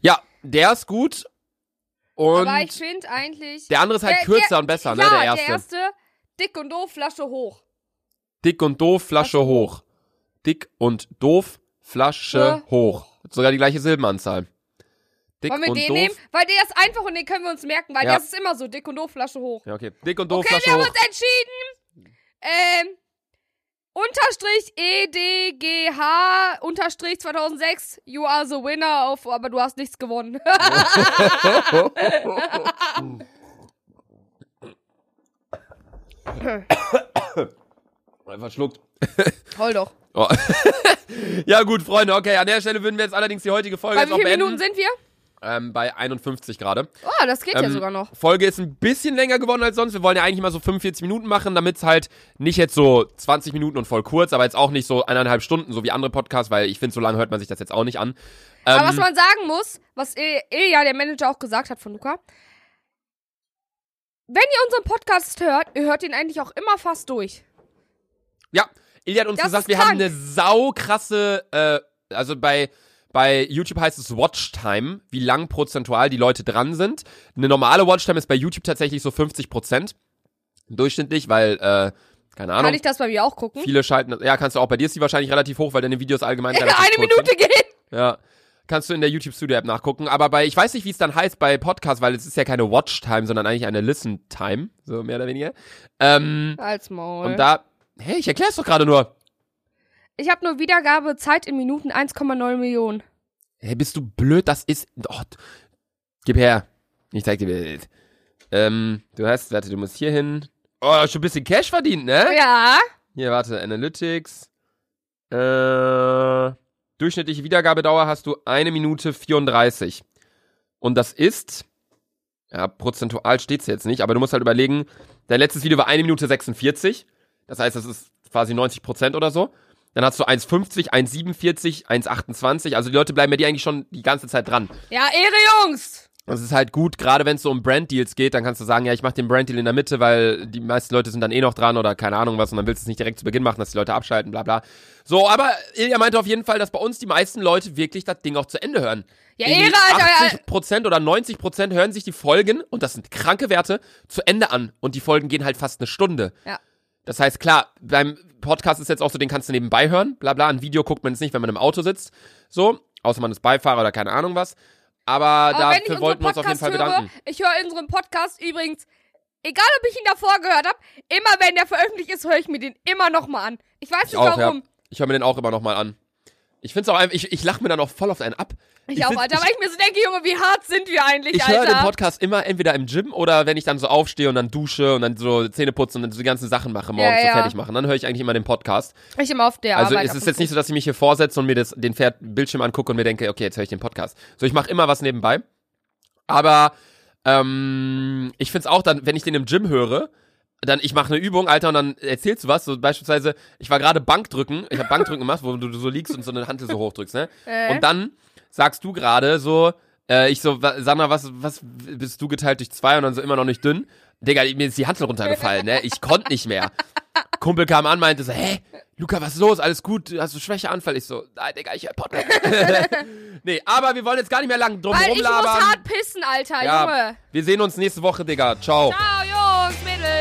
Ja, der ist gut. Und Aber ich finde eigentlich. der andere ist halt Der- kürzer der- und besser, ja, ne? Der erste. Der erste, dick und doof, Flasche hoch. Dick und doof, Flasche hoch. Dick und doof, Flasche Ja. hoch. Sogar die gleiche Silbenanzahl. Dick Wollen wir und den doof. nehmen? Weil der ist einfach und den können wir uns merken, weil Ja. das ist immer so, dick und doof, Flasche hoch. Ja, okay. Dick und doof, Okay, wir Flasche haben hoch. uns entschieden. Ähm, Unterstrich E EDGH Unterstrich 2006. You are the winner of, aber du hast nichts gewonnen. Einfach schluckt. Heul doch. Oh. ja gut, Freunde, okay, an der Stelle würden wir jetzt allerdings die heutige Folge Bei jetzt wie auch beenden. Minuten sind wir? Ähm, bei 51 gerade. Oh, das geht ja Ähm, sogar noch. Folge ist ein bisschen länger geworden als sonst. Wir wollen ja eigentlich mal so 45 Minuten machen, damit es halt nicht jetzt so 20 Minuten und voll kurz, aber jetzt auch nicht so eineinhalb Stunden, so wie andere Podcasts, weil ich finde, so lange hört man sich das jetzt auch nicht an. Ähm, Aber was man sagen muss, was Il- Ilja, der Manager, auch gesagt hat von Luca, wenn ihr unseren Podcast hört, ihr hört ihn eigentlich auch immer fast durch. ja, Ilja hat uns Das gesagt, wir haben eine saukrasse, äh, also bei, bei YouTube heißt es Watchtime, wie lang prozentual die Leute dran sind. Eine normale Watchtime ist bei YouTube tatsächlich so 50 Prozent durchschnittlich, weil, äh, keine Ahnung. Kann ich das bei mir auch gucken? Viele schalten, ja, kannst du auch bei dir ist die wahrscheinlich relativ hoch, weil deine Videos allgemein Ja, relativ eine kurz sind. Minute geht. Ja. Kannst du in der YouTube Studio App nachgucken. Aber bei, ich weiß nicht, wie es dann heißt bei Podcast, weil es ist ja keine Watch-Time, sondern eigentlich eine Listen-Time. So mehr oder weniger. Ähm, Als Maul. und da, hey, ich erklär's doch gerade nur. Ich habe nur Wiedergabe Zeit in Minuten 1,9 Millionen. Hey, bist du blöd? Das ist, oh, gib her. Ich zeig dir Bild. Ähm, du hast, warte, du musst hier hin. Oh, schon ein bisschen Cash verdient, ne? Ja. Hier, warte, Analytics. Äh, durchschnittliche Wiedergabedauer hast du eine Minute 34. Und das ist, ja, prozentual steht's jetzt nicht, aber du musst halt überlegen, dein letztes Video war eine Minute 46. Das heißt, das ist quasi 90 Prozent oder so. Dann hast du 1,50, 1,47, 1,28. Also die Leute bleiben bei dir eigentlich schon die ganze Zeit dran. Ja, Ehre, Jungs. Das ist halt gut, gerade wenn es so um Branddeals geht, dann kannst du sagen, ja, ich mache den Branddeal in der Mitte, weil die meisten Leute sind dann eh noch dran oder keine Ahnung was und dann willst du es nicht direkt zu Beginn machen, dass die Leute abschalten, bla bla. So, aber Ilja meinte auf jeden Fall, dass bei uns die meisten Leute wirklich das Ding auch zu Ende hören. Ja, Ehre, Alter. 80% oder 90% hören sich die Folgen, und das sind kranke Werte, zu Ende an. Und die Folgen gehen halt fast eine Stunde. Ja. Das heißt, klar, beim Podcast ist jetzt auch so, den kannst du nebenbei hören, bla bla. Ein Video guckt man jetzt nicht, wenn man im Auto sitzt. So, außer man ist Beifahrer oder keine Ahnung was. Aber, Aber wenn ich dafür wollten wir uns auf jeden Podcast Fall höre, bedanken. ich höre unseren Podcast übrigens, egal ob ich ihn davor gehört habe, immer wenn der veröffentlicht ist, höre ich mir den immer noch mal an. Ich weiß Ich nicht auch, ja. warum. Ich höre mir den auch immer nochmal an. Ich find's auch einfach, ich, ich lache mir dann auch voll auf einen ab. Ich, Ich auch, Alter. ich- weil ich mir so denke, Junge, wie hart sind wir eigentlich, Ich höre Alter? den Podcast immer entweder im Gym oder wenn ich dann so aufstehe und dann dusche und dann so Zähne putzen und dann so die ganzen Sachen mache, morgens Ja, so ja. fertig machen. Dann höre ich eigentlich immer den Podcast. ich immer auf der also Arbeit. es ab ist jetzt nicht so, dass ich mich hier vorsetze und mir das, den Pferd Bildschirm angucke und mir denke, okay, jetzt höre ich den Podcast. So, ich mache immer was nebenbei. Aber ähm, ich find's auch dann, wenn ich den im Gym höre, dann ich mache eine Übung, Alter, und dann erzählst du was. So beispielsweise, ich war gerade Bankdrücken, ich habe Bankdrücken gemacht, wo du, du so liegst und so eine Hantel so hochdrückst, ne? Äh. Und dann sagst du gerade so, äh, ich so, Sandra, was, was bist du geteilt durch zwei und dann so immer noch nicht dünn? Digga, mir ist die Hantel runtergefallen, ne? Ich konnte nicht mehr. Kumpel kam an, meinte so, hä, Luca, was ist los? Alles gut? Hast du Schwächeanfall? Ich so, nein, Digga, ich hör Podcast. nee, aber wir wollen jetzt gar nicht mehr lang drum Weil ich muss rumlabern. hart pissen, Alter, ja, Junge. wir sehen uns nächste Woche, Digga. Ciao. Ciao, Jungs, Mädels.